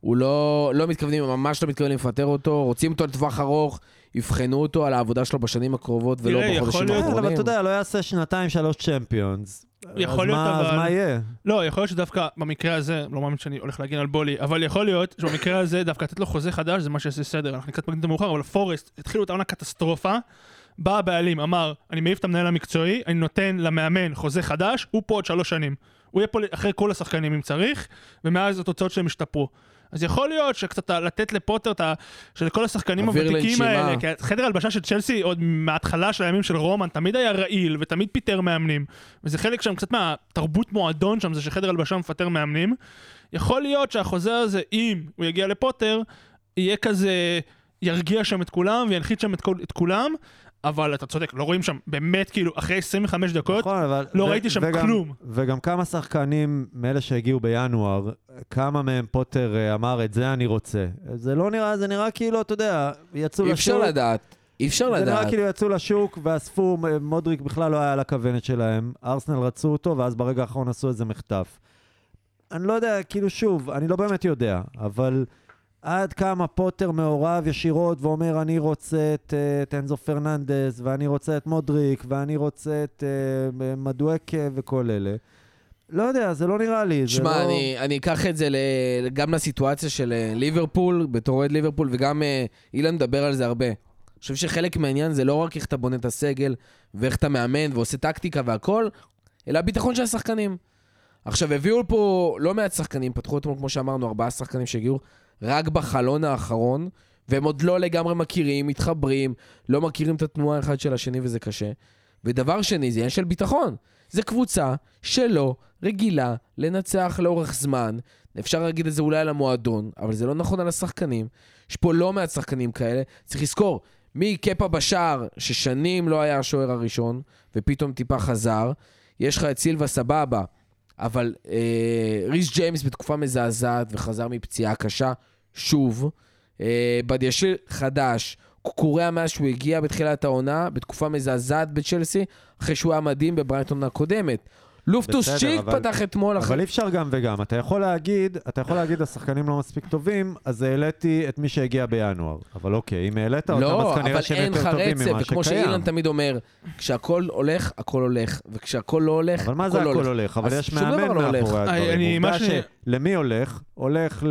הוא לא, לא מתכוונים, ממש לא מתכוונים לפטר אותו, רוצים אותו לטווח ארוך, יבחנו אותו על העבודה שלו בשנים הקרובות ולא תראה, יכול בחודשים להיות- אבל האחרונים. אתה יודע, לא יעשה שנתיים, שלוש צ'מפיונס. יכול אז להיות, מה, אבל- אז מה יהיה? לא, יכול להיות שדווקא במקרה הזה, לא מאמין שאני הולך להגן על בולי, אבל יכול להיות שבמקרה הזה דווקא לתת לו חוזה חדש זה מה שיעשה סדר. אנחנו קצת מקדים את המאוחר, אבל פורסט התחילו את העונה קטסטרופה. בא הבעלים, אמר, אני מעיף את המנהל המקצועי, אני נותן למאמן חוזה חדש, הוא פה עוד שלוש שנים. הוא יהיה פה אחרי כל השחקנים אם צריך, ומאז התוצאות שלהם השתפרו. אז יכול להיות שקצת לתת לפוטר את ה... שלכל השחקנים אוויר הוותיקים. האלה, כי חדר הלבשה של צ'לסי עוד מההתחלה של הימים של רומן תמיד היה רעיל ותמיד פיטר מאמנים. וזה חלק שם קצת מהתרבות מועדון שם, זה שחדר הלבשה מפטר מאמנים. יכול להיות שהחוזה הזה, אם הוא יגיע לפוטר, יהיה כזה, ירגיע שם את כולם וינחית שם את, כל, את כולם, אבל אתה צודק, לא רואים שם, באמת כאילו, אחרי 25 דקות, נכון, אבל... לא ו- ראיתי שם וגם- כלום. וגם כמה שחקנים מאלה שהגיעו בינואר, כמה מהם פוטר אה, אמר, את זה אני רוצה. זה לא נראה, זה נראה כאילו, אתה יודע, יצאו אי לשוק. אפשר לדעת, אי אפשר זה נראה לדעת. כאילו יצאו לשוק ואספו, מודריק בכלל לא היה על הכוונת שלהם, ארסנל רצו אותו, ואז ברגע האחרון עשו איזה מחטף. אני לא יודע, כאילו שוב, אני לא באמת יודע, אבל עד כמה פוטר מעורב ישירות ואומר, אני רוצה את, אה, את אנזו פרננדס, ואני רוצה את מודריק, ואני רוצה את אה, מדואקה וכל אלה. לא יודע, זה לא נראה לי. שמע, לא... אני, אני אקח את זה ל- גם לסיטואציה של אה, ליברפול, בתור אוהד ליברפול, וגם אה, אילן מדבר על זה הרבה. אני חושב שחלק מהעניין זה לא רק איך אתה בונה את הסגל, ואיך אתה מאמן ועושה טקטיקה והכל, אלא הביטחון של השחקנים. עכשיו, הביאו פה לא מעט שחקנים, פתחו אתמול, כמו שאמרנו, ארבעה שחקנים שהגיעו רק בחלון האחרון, והם עוד לא לגמרי מכירים, מתחברים, לא מכירים את התנועה אחד של השני וזה קשה. ודבר שני, זה עניין של ביטחון. זו קבוצה שלא רגילה לנצח לאורך זמן. אפשר להגיד את זה אולי על המועדון, אבל זה לא נכון על השחקנים. יש פה לא מעט שחקנים כאלה. צריך לזכור, מקפה בשער, ששנים לא היה השוער הראשון, ופתאום טיפה חזר. יש לך את סילבה סבבה, אבל אה, ריס ג'יימס בתקופה מזעזעת וחזר מפציעה קשה, שוב. אה, בדיאשיר חדש, קוקוריה מאז שהוא הגיע בתחילת העונה, בתקופה מזעזעת בצ'לסי, אחרי שהוא היה מדהים בברייטון הקודמת. לופטוס בסדר, צ'יק אבל- פתח אתמול אחרי... אבל אי אפשר גם וגם. אתה יכול להגיד, אתה יכול להגיד, השחקנים לא מספיק טובים, אז העליתי את מי שהגיע בינואר. אבל אוקיי, אם העלית אותם, לא, אז כנראה אבל שהם אין לך יותר טובים רצף, ממה וכמו שקיים. שאילן תמיד אומר, כשהכל הולך, הכל הולך, וכשהכל לא הולך, אבל מה זה הכל הולך? אבל יש מאמן לא הולך. מאחורי הדברים. שלמי הולך? הולך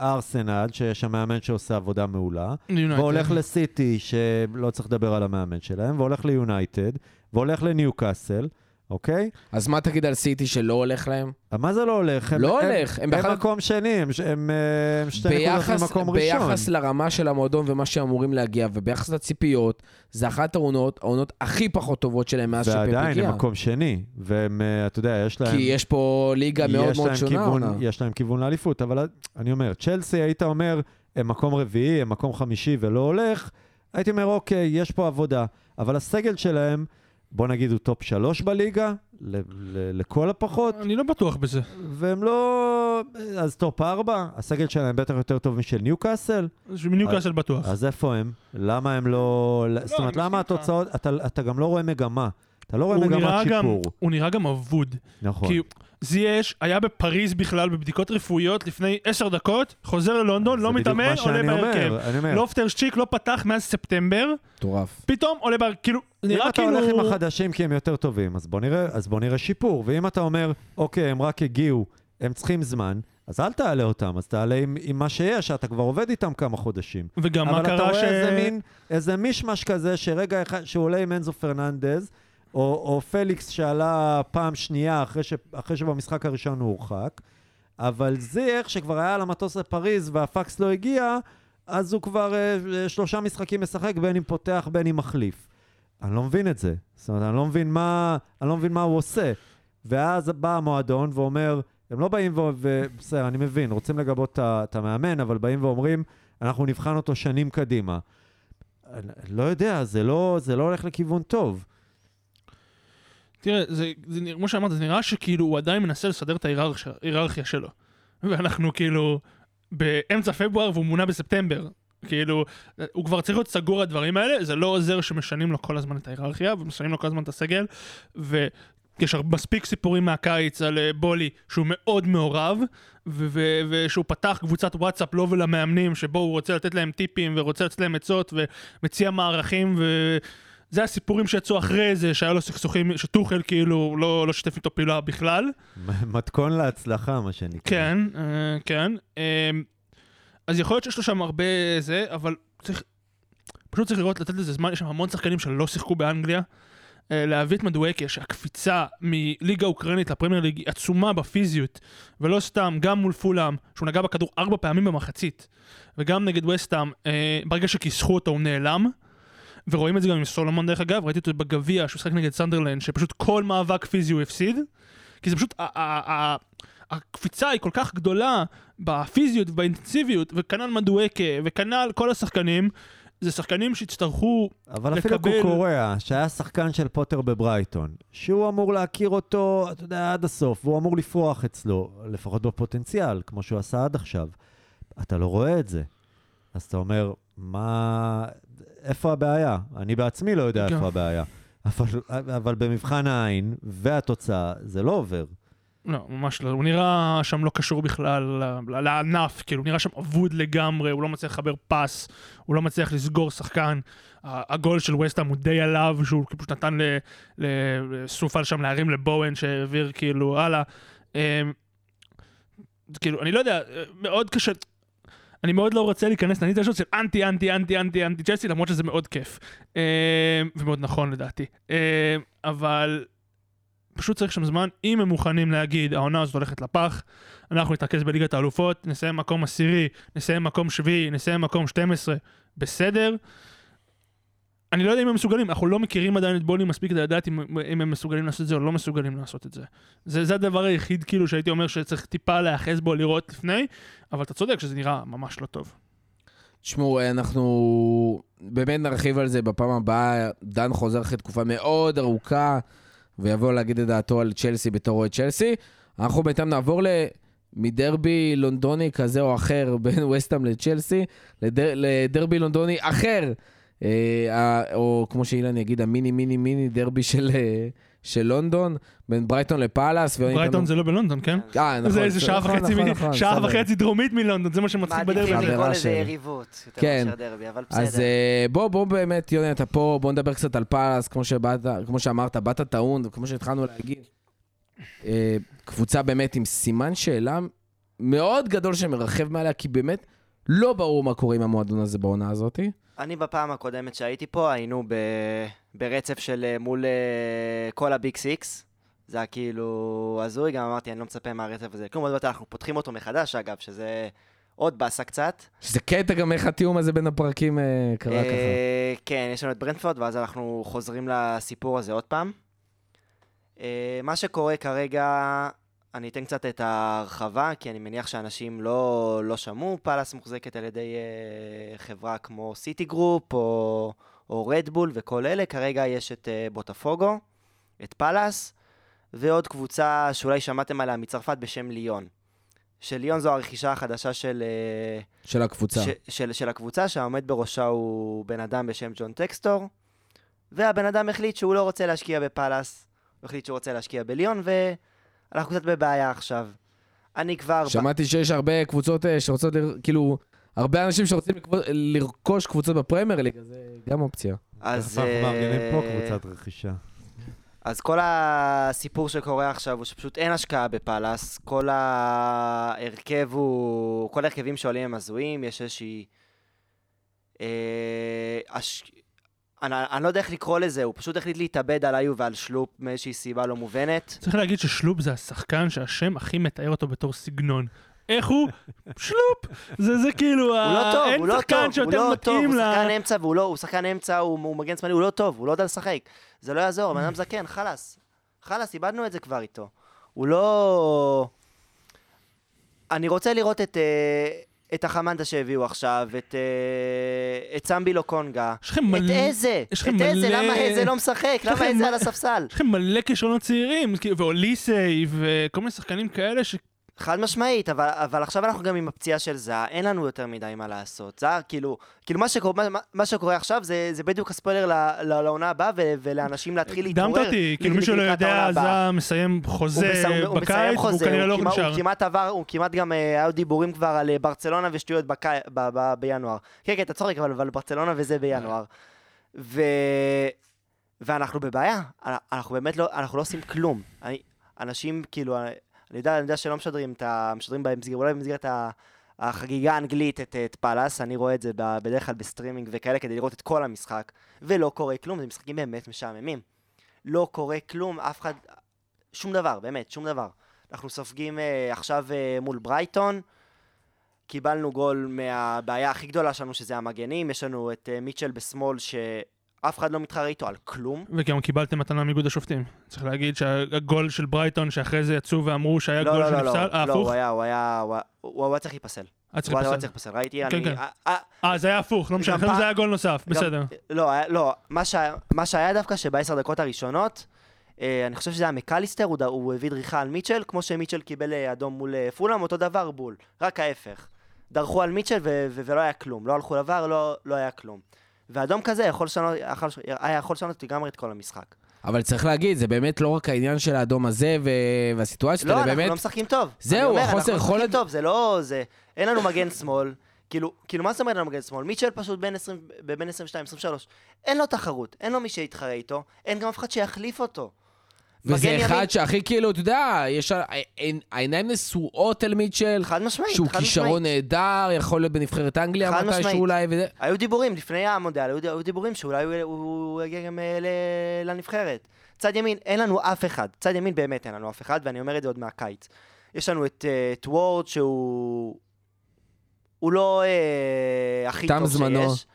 לארסנל, שיש שם מאמן שעושה עבודה מעולה, יונייטד. והולך לסיטי, שלא צריך לדבר על המאמן שלהם, והולך ליונייטד, והולך לניוקאסל, אוקיי? אז מה תגיד על סיטי שלא הולך להם? מה זה לא הולך? הם- לא הם- הולך, הם הם באחד- מקום שני, הם הם אה, הם שתי נקודות ביחס, ממקום ראשון. ביחס לרמה של המועדון ומה שאמורים להגיע, וביחס לציפיות, זה אחת העונות, העונות הכי פחות טובות שלהם מאז שפפ ועדיין הגיע. הם מקום שני, והם, אה, אתה יודע, יש להם... כי יש פה ליגה מאוד מאוד שונה. כיוון, עונה. יש להם כיוון לאליפות, אבל אני אומר, צ'לסי, היית אומר, הם מקום רביעי, הם מקום חמישי ולא הולך, הייתי אומר, אוקיי, יש פה עבודה. אבל הסגל שלהם, בוא נגיד, הוא top שלוש בליגה, ל- ל- לכל הפחות, אני לא בטוח בזה. והם לא... אז top ארבע, הסגל שלהם בטח יותר טוב משל ניוקאסל, מניוקאסל בטוח. אז איפה הם? למה הם לא... זאת אומרת, למה. התוצאות... אתה, אתה גם לא רואה מגמה. אתה לא רואה מגמת נראה גם- שיפור. הוא נראה גם אבוד. נכון. כי זייש היה בפריז בכלל בבדיקות רפואיות לפני עשר דקות, חוזר ללונדון, לא זה בדיוק מתאמן, מה עולה שאני בהרכב. אומר, אני אומר. לופטרס צ'יק לא פתח מאז ספטמבר, מטורף. פתאום עולה בהרכב, כאילו, אם נראה אתה כאילו... הולך עם החדשים כי הם יותר טובים, אז בוא נראה, אז בוא נראה שיפור. ואם אתה אומר, אוקיי, הם רק הגיעו, הם צריכים זמן, אז אל תעלה אותם, אז תעלה עם, עם מה שיש, שאתה כבר עובד איתם כמה חודשים. וגם מה אבל אתה קרה ש... רואה איזה מין, איזה מישמש כזה, שרגע אחד, שהוא עולה עם אנזו פרננדז, או, או פליקס שעלה פעם שנייה אחרי, ש, אחרי שבמשחק הראשון הוא הורחק, אבל זיח, שכבר היה על המטוס לפריז והפקס לא הגיע, אז הוא כבר אה, שלושה משחקים משחק, בין אם פותח, בין אם מחליף. אני לא מבין את זה. זאת אומרת, אני לא מבין מה, אני לא מבין מה הוא עושה. ואז בא המועדון ואומר, הם לא באים ו... ובסדר, אני מבין, רוצים לגבות את המאמן, אבל באים ואומרים, אנחנו נבחן אותו שנים קדימה. אני לא יודע, זה לא, זה לא הולך לכיוון טוב. תראה, זה, זה, נראה- כמו שאמרת, זה נראה שכאילו הוא עדיין מנסה לסדר את ההיררכיה שלו. ואנחנו כאילו באמצע פברואר והוא מונה בספטמבר. כאילו, הוא כבר צריך להיות סגור הדברים האלה, זה לא עוזר שמשנים לו כל הזמן את ההיררכיה, ומשנים לו כל הזמן את הסגל, ויש מספיק סיפורים מהקיץ על אה, בולי, שהוא מאוד מעורב, ושהוא פתח קבוצת וואטסאפ לו ולמאמנים, שבו הוא רוצה לתת להם טיפים, ורוצה לתת להם עצות, ומציע מערכים, ו... זה הסיפורים שיצאו אחרי זה, שהיה לו סכסוכים, שטוחל כאילו לא, לא שיתף איתו פעולה בכלל. מתכון להצלחה, מה שנקרא. כן, אה, כן. אה, אז יכול להיות שיש לו שם הרבה זה, אבל צריך, פשוט צריך לראות, לתת לזה זמן, יש שם המון שחקנים שלא שיחקו באנגליה. אה, להביא את מדואקה, שהקפיצה מליגה אוקראינית לפרמייר ליג היא עצומה בפיזיות, ולא סתם, גם מול פולאם, שהוא נגע בכדור ארבע פעמים במחצית, וגם נגד ווסטהאם, ברגע שכיסחו אותו הוא נעלם. ורואים את זה גם עם סולומון דרך אגב, ראיתי אותו בגביע, שהוא שחק נגד סנדרלנד, שפשוט כל מאבק פיזי הוא הפסיד. כי זה פשוט, הקפיצה היא כל כך גדולה בפיזיות ובאינטנסיביות, וכנ"ל מדואקה, וכנ"ל כל השחקנים, זה שחקנים שיצטרכו, אבל אפילו לקבל- קוקוריאה, שהיה שחקן של פוטר בברייטון, שהוא אמור להכיר אותו, אתה יודע, עד הסוף, והוא אמור לפרוח אצלו, לפחות בפוטנציאל, כמו שהוא עשה עד עכשיו. אתה לא רואה את זה. אז אתה אומר, מה... איפה הבעיה? אני בעצמי לא יודע גם. איפה הבעיה. אבל, אבל במבחן העין והתוצאה, זה לא עובר. לא, ממש לא, הוא נראה שם לא קשור בכלל לענף, כאילו, הוא נראה שם אבוד לגמרי, הוא לא מצליח לחבר פס, הוא לא מצליח לסגור שחקן. הגול של וסטהאם הוא די עליו, שהוא פשוט נתן לסופל שם להרים לבואן שהעביר כאילו הלאה. אמ, כאילו, אני לא יודע, מאוד קשה. אני מאוד לא רוצה להיכנס לניטה של אנטי, אנטי, אנטי, אנטי, אנטי צ'לסי, למרות שזה מאוד כיף. אמ, ומאוד נכון לדעתי. אמ, אבל פשוט צריך שם זמן. אם הם מוכנים להגיד, העונה הזאת הולכת לפח, אנחנו נתרכז בליגת האלופות, נסיים מקום עשירי, נסיים מקום שביעי, נסיים מקום 12, בסדר. אני לא יודע אם הם מסוגלים, אנחנו לא מכירים עדיין את בוני מספיק כדי לדעת אם, אם הם מסוגלים לעשות את זה או לא מסוגלים לעשות את זה. זה. זה הדבר היחיד כאילו שהייתי אומר שצריך טיפה להיאחז בו, לראות לפני, אבל אתה צודק שזה נראה ממש לא טוב. תשמעו, אנחנו באמת נרחיב על זה בפעם הבאה. דן חוזר אחרי תקופה מאוד ארוכה, ויבוא להגיד את דעתו על צ'לסי בתור אוהד צ'לסי. אנחנו בינתיים נעבור ל... מדרבי לונדוני כזה או אחר בין וסטאם לצ'לסי, לדר... לדרבי לונדוני אחר. אה, או כמו שאילן יגיד, המיני מיני מיני דרבי של, אה, של לונדון, בין ברייטון לפאלאס. ברייטון זה לא בלונדון, כן? אה, נכון. זה איזה שעה נכון, וחצי נכון, נכון, שעה. וחצי דרומית מלונדון, זה מה שמצחיק בדרבי. מעדיפים לקרוא לזה. יריבות, יותר כן. מאשר דרבי, אבל אז בסדר. אה, בוא, בוא באמת, יוני, אתה פה, בוא נדבר קצת על פאלאס, כמו שאמרת, באת טעון, כמו שהתחלנו להגיד. קבוצה באמת עם סימן שאלה מאוד גדול שמרחף מעליה, כי באמת לא ברור מה קורה עם המועדון הזה בעונה הזאת. אני בפעם הקודמת שהייתי פה, היינו ב... ברצף של אה, מול אה, כל הביג סיקס. זה היה כאילו הזוי, גם אמרתי, אני לא מצפה מהרצף הזה. כלום, עוד מעט אנחנו פותחים אותו מחדש, אגב, שזה עוד באסה קצת. שזה קטע גם איך התיאום הזה בין הפרקים אה, קרה ככה. אה, כן, יש לנו את ברנדפורד, ואז אנחנו חוזרים לסיפור הזה עוד פעם. אה, מה שקורה כרגע, אני אתן קצת את ההרחבה, כי אני מניח שאנשים לא, לא שמעו. פאלאס מוחזקת על ידי אה, חברה כמו סיטי גרופ, או, או רדבול וכל אלה. כרגע יש את אה, בוטפוגו, את פאלאס, ועוד קבוצה שאולי שמעתם עליה מצרפת בשם ליון. שליון זו הרכישה החדשה של... אה, של הקבוצה. ש, של, של הקבוצה, שהעומד בראשה הוא בן אדם בשם ג'ון טקסטור, והבן אדם החליט שהוא לא רוצה להשקיע בפאלאס, הוא החליט שהוא רוצה להשקיע בליון, ואנחנו קצת בבעיה עכשיו. אני כבר... שמעתי שיש הרבה קבוצות אה, שרוצות, כאילו, הרבה אנשים שרוצים לרכוש קבוצות בפרמייר ליג, אז זה גם אופציה. אז, אנחנו מארגנים פה אה, קבוצת רכישה. אז כל הסיפור שקורה עכשיו הוא שפשוט אין השקעה בפאלאס, כל ההרכב הוא... כל ההרכבים שעולים הם הזויים, יש איזושהי... אה, הש... אני, אני לא יודע איך לקרוא לזה, הוא פשוט החליט להתאבד עליי ועל שלופ מאיזושהי סיבה לא מובנת. צריך להגיד ששלופ זה השחקן שהשם הכי מתאר אותו בתור סגנון. איך הוא? שלופ! זה זה כאילו, הוא לא ה- טוב, אין הוא לא שחקן טוב, הוא לא טוב, הוא. שחקן אמצע, והוא לא, הוא שחקן אמצע, הוא, הוא מגן שמאלי, הוא לא טוב, הוא לא יודע לשחק. זה לא יעזור, בן אדם זקן, חלאס. חלאס, איבדנו את זה כבר איתו. הוא לא... אני רוצה לראות את, אה, את החמנדה שהביאו עכשיו, את, אה, את סמבילו קונגה. יש לכם את מלא... איזה? את לכם איזה? מלא- למה איזה לא משחק? למה איזה מ- על הספסל? יש לכם מלא כישרונות צעירים, כאילו, ואוליסי וכל מיני שחקנים כאלה ש... חד משמעית, אבל, אבל עכשיו אנחנו גם עם הפציעה של זהה, אין לנו יותר מדי מה לעשות. זהה, כאילו, כאילו מה, שקורה, מה, מה שקורה עכשיו זה, זה בדיוק הספוילר לעונה הבאה, ו, ולאנשים להתחיל להתעורר. הקדמת אותי, כאילו מי שלא יודע, הבאה. זה מסיים הוא חוזה הוא בקיץ, חוזה, כנראה הוא לא נשאר. הוא כמעט עבר, הוא כמעט גם, אה, היו דיבורים כבר על אה, ברצלונה ושטויות בקי- ב- ב- בינואר. כן, כן, אתה צוחק, אבל אבל ברצלונה וזה בינואר. ו... ואנחנו בבעיה, אנחנו באמת לא, אנחנו לא עושים כלום. אנשים, כאילו, אני יודע, אני יודע שלא משדרים את ה... משדרים במסגרת, אולי במסגרת ה... החגיגה האנגלית את, את פאלאס, אני רואה את זה בדרך כלל בסטרימינג וכאלה כדי לראות את כל המשחק, ולא קורה כלום, זה משחקים באמת משעממים. לא קורה כלום, אף אחד, שום דבר, באמת, שום דבר. אנחנו סופגים אה, עכשיו אה, מול ברייטון, קיבלנו גול מהבעיה הכי גדולה שלנו, שזה המגנים, יש לנו את אה, מיטשל בשמאל, שאף אחד לא מתחרה איתו על כלום. וגם קיבלתם מתנה מאיגוד השופטים. צריך להגיד שהגול של ברייטון, שאחרי זה יצאו ואמרו שהיה לא, גול לא, לא, שנפסל, לא, אה, לא, הפוך? הוא היה, הוא היה, הוא היה- צריך להיפסל. היה צריך הוא היה לפסל. צריך להיפסל, ראיתי, כן, אני... כן. אה, אה, אה, זה היה הפוך, לא משנה, אחרי זה היה גול נוסף, בסדר. לא, לא, מה שהיה- דווקא שבעשר דקות הראשונות, אה, אני חושב שזה היה מקליסטר, הוא הביא דריכה על מיטשל, כמו שמיטשל קיבל אה, אדום מול אה, פולאם, אותו דבר בול, רק ההפך. דרכו על מיטשל ולא היה כלום, לא הלכו לבר, לא לא היה כלום. ואדום כזה יכול לשנות, היה יכול לשנות לגמרי את כל המשחק. אבל צריך להגיד, זה באמת לא רק העניין של האדום הזה ו... והסיטואציות לא, אנחנו באמת... לא משחקים טוב. זהו, אומר, החוסר אנחנו לא יכולת- משחקים טוב, זה לא... זה... אין לנו מגן שמאל. כאילו, כאילו, מה זאת אומרת אין לנו מגן שמאל? מיטשל פשוט בין 20 בין 22, 23. אין לו תחרות, אין לו מי שיתחרה איתו, אין גם אף אחד שיחליף אותו. וזה אחד ימין. שהכי כאילו, אתה יודע, יש... העיניים נשואות אל מיטשל, חד משמעית, שהוא חד כישרון משמעית. נהדר, יכול להיות בנבחרת אנגליה מתישהו. אולי, וזה... היו דיבורים לפני המונדיאל, היו, היו דיבורים שאולי הוא, הוא יגיע גם אה, ל- לנבחרת. צד ימין, אין לנו אף אחד. צד ימין באמת אין לנו אף אחד, ואני אומר את זה עוד מהקיץ. יש לנו את, אה, את וורד שהוא... הוא לא אה, הכי תם טוב זמנו. שיש.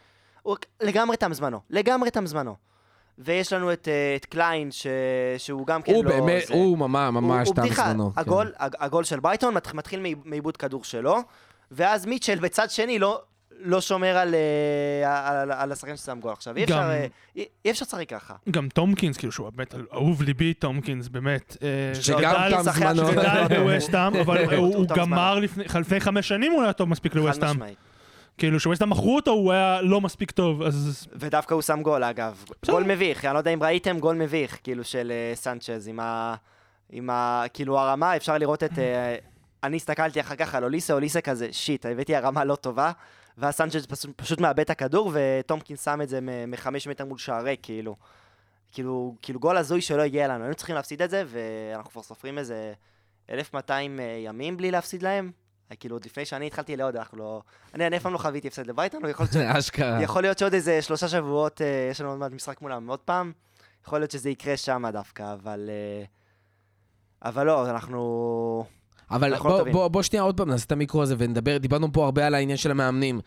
הוא לגמרי תם זמנו. לגמרי תם זמנו. ויש לנו את, אה, את קליין, ש... שהוא גם כן הוא לא... באמת, זה. הוא ממש ממש הוא תם. זמנו. כן. הגול, הג- הגול של ברייטון מת- מתחיל מאיב- מאיבוד כדור שלו, ואז מיטשל בצד שני לא, לא שומר על, אה, על, על השחקן ששם גול. עכשיו, אי גם- אפשר, אה, אי אי אפשר לשחק ככה. גם טומקינס, כאילו שהוא באמת אהוב ליבי, טומקינס, באמת. שגם תם זמנו. שגדל גדל בווסטהאם, אבל הוא- הוא הוא תם גמר לפני לפני חמש שנים הוא היה טוב מספיק חד לווסטהאם. משמעית. כאילו, שווסטהאם מכרו אותו, הוא היה לא מספיק טוב, אז... ודווקא הוא שם גול, אגב. בסדר. גול מביך, אני לא יודע אם ראיתם, גול מביך, כאילו, של אה, סנצ'ז, עם ה... עם ה... כאילו, הרמה, אפשר לראות את... אה, אני הסתכלתי אחר כך על אוליסה, אוליסה כזה, שיט, הבאתי הרמה לא טובה, ואז סנצ'ז פשוט, פשוט מאבד את הכדור, וטומקין שם את זה מחמש מטר מול שער ריק, כאילו. כאילו, כאילו גול הזוי שלא הגיע לנו, היינו צריכים להפסיד את זה, ואנחנו כבר סופרים איזה 1200 אה, ימים בלי להפסיד להם. כאילו, עוד לפני שאני התחלתי לעוד, אנחנו לא... אני אני אף פעם לא חוויתי הפסד לברייטון, ויכול להיות. אשכרה. יכול להיות שעוד איזה שלושה שבועות, אה, יש לנו עוד מעט משחק מולם עוד פעם. יכול להיות שזה יקרה שם דווקא, אבל... אה, אבל לא, אנחנו... אבל לא בוא. בוא, בוא שנייה עוד פעם נעשה את המיקרו הזה ונדבר, דיברנו פה הרבה על העניין של המאמנים.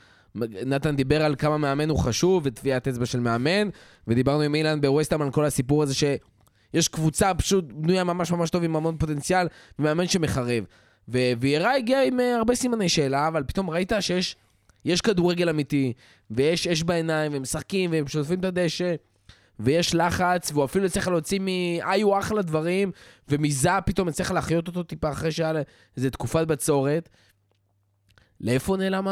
נתן דיבר על כמה מאמן הוא חשוב וטביעת אצבע של מאמן, ודיברנו עם אילן בווסטהאם על כל הסיפור הזה שיש קבוצה פשוט בנויה ממש ממש טוב עם המון פוטנציאל, ומאמן שמחרב. ו- וירה הגיע עם אה, הרבה סימני שאלה, אבל פתאום ראית שיש יש כדורגל אמיתי, ויש אש בעיניים, והם משחקים, והם שוטפים את הדשא, ויש לחץ, והוא אפילו הצליח להוציא מאיו אחלה דברים, ומזה פתאום הצליח להחיות אותו טיפה אחרי שהיה איזה תקופת בצורת. לאיפה נעלם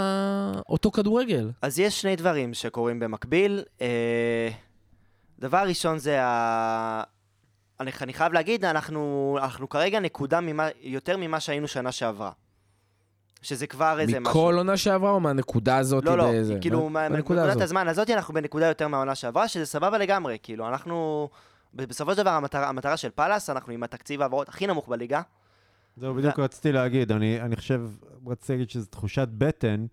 אותו כדורגל? אז יש שני דברים שקורים במקביל. אה, דבר ראשון זה ה... אני, אני חייב להגיד, אנחנו, אנחנו כרגע נקודה ממה, יותר ממה שהיינו שנה שעברה. שזה כבר איזה משהו. מכל עונה שעברה או מהנקודה הזאת? לא, לא, באיזה- כאילו, מה- בנקודת הזאת. הזמן הזאת אנחנו בנקודה יותר מהעונה שעברה, שזה סבבה לגמרי, כאילו, אנחנו... ב- בסופו של דבר המטרה, המטרה של פאלאס, אנחנו עם התקציב העברות הכי נמוך בליגה. זהו, בדיוק רציתי להגיד, אני, אני חושב, רציתי להגיד שזו תחושת בטן,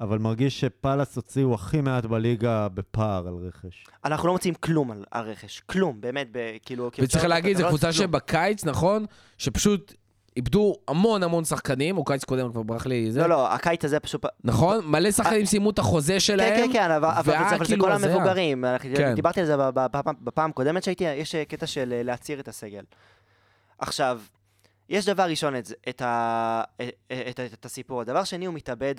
אבל מרגיש שפאלאס הוציאו הכי מעט בליגה בפער על רכש. אנחנו לא מוצאים כלום על, על רכש, כלום, באמת, ב, כאילו... וצריך להגיד, זו לא קבוצה. שבקיץ, נכון? שפשוט איבדו המון המון שחקנים, או קיץ קודם כבר ברח לי זה. לא, לא, הקיץ הזה פשוט... נכון? מלא שחקנים סיימו את החוזה שלהם. כן, כן, כן, אבל, זה, כאילו כל. המבוגרים. כן. דיברתי על זה בפעם, הקודמת שהייתי, יש אה, קטע של אה, להצעיר את הסגל. עכשיו, יש דבר ראשון את, את, ה, את, את, את, את הסיפור. הדבר שני, הוא מתאבד,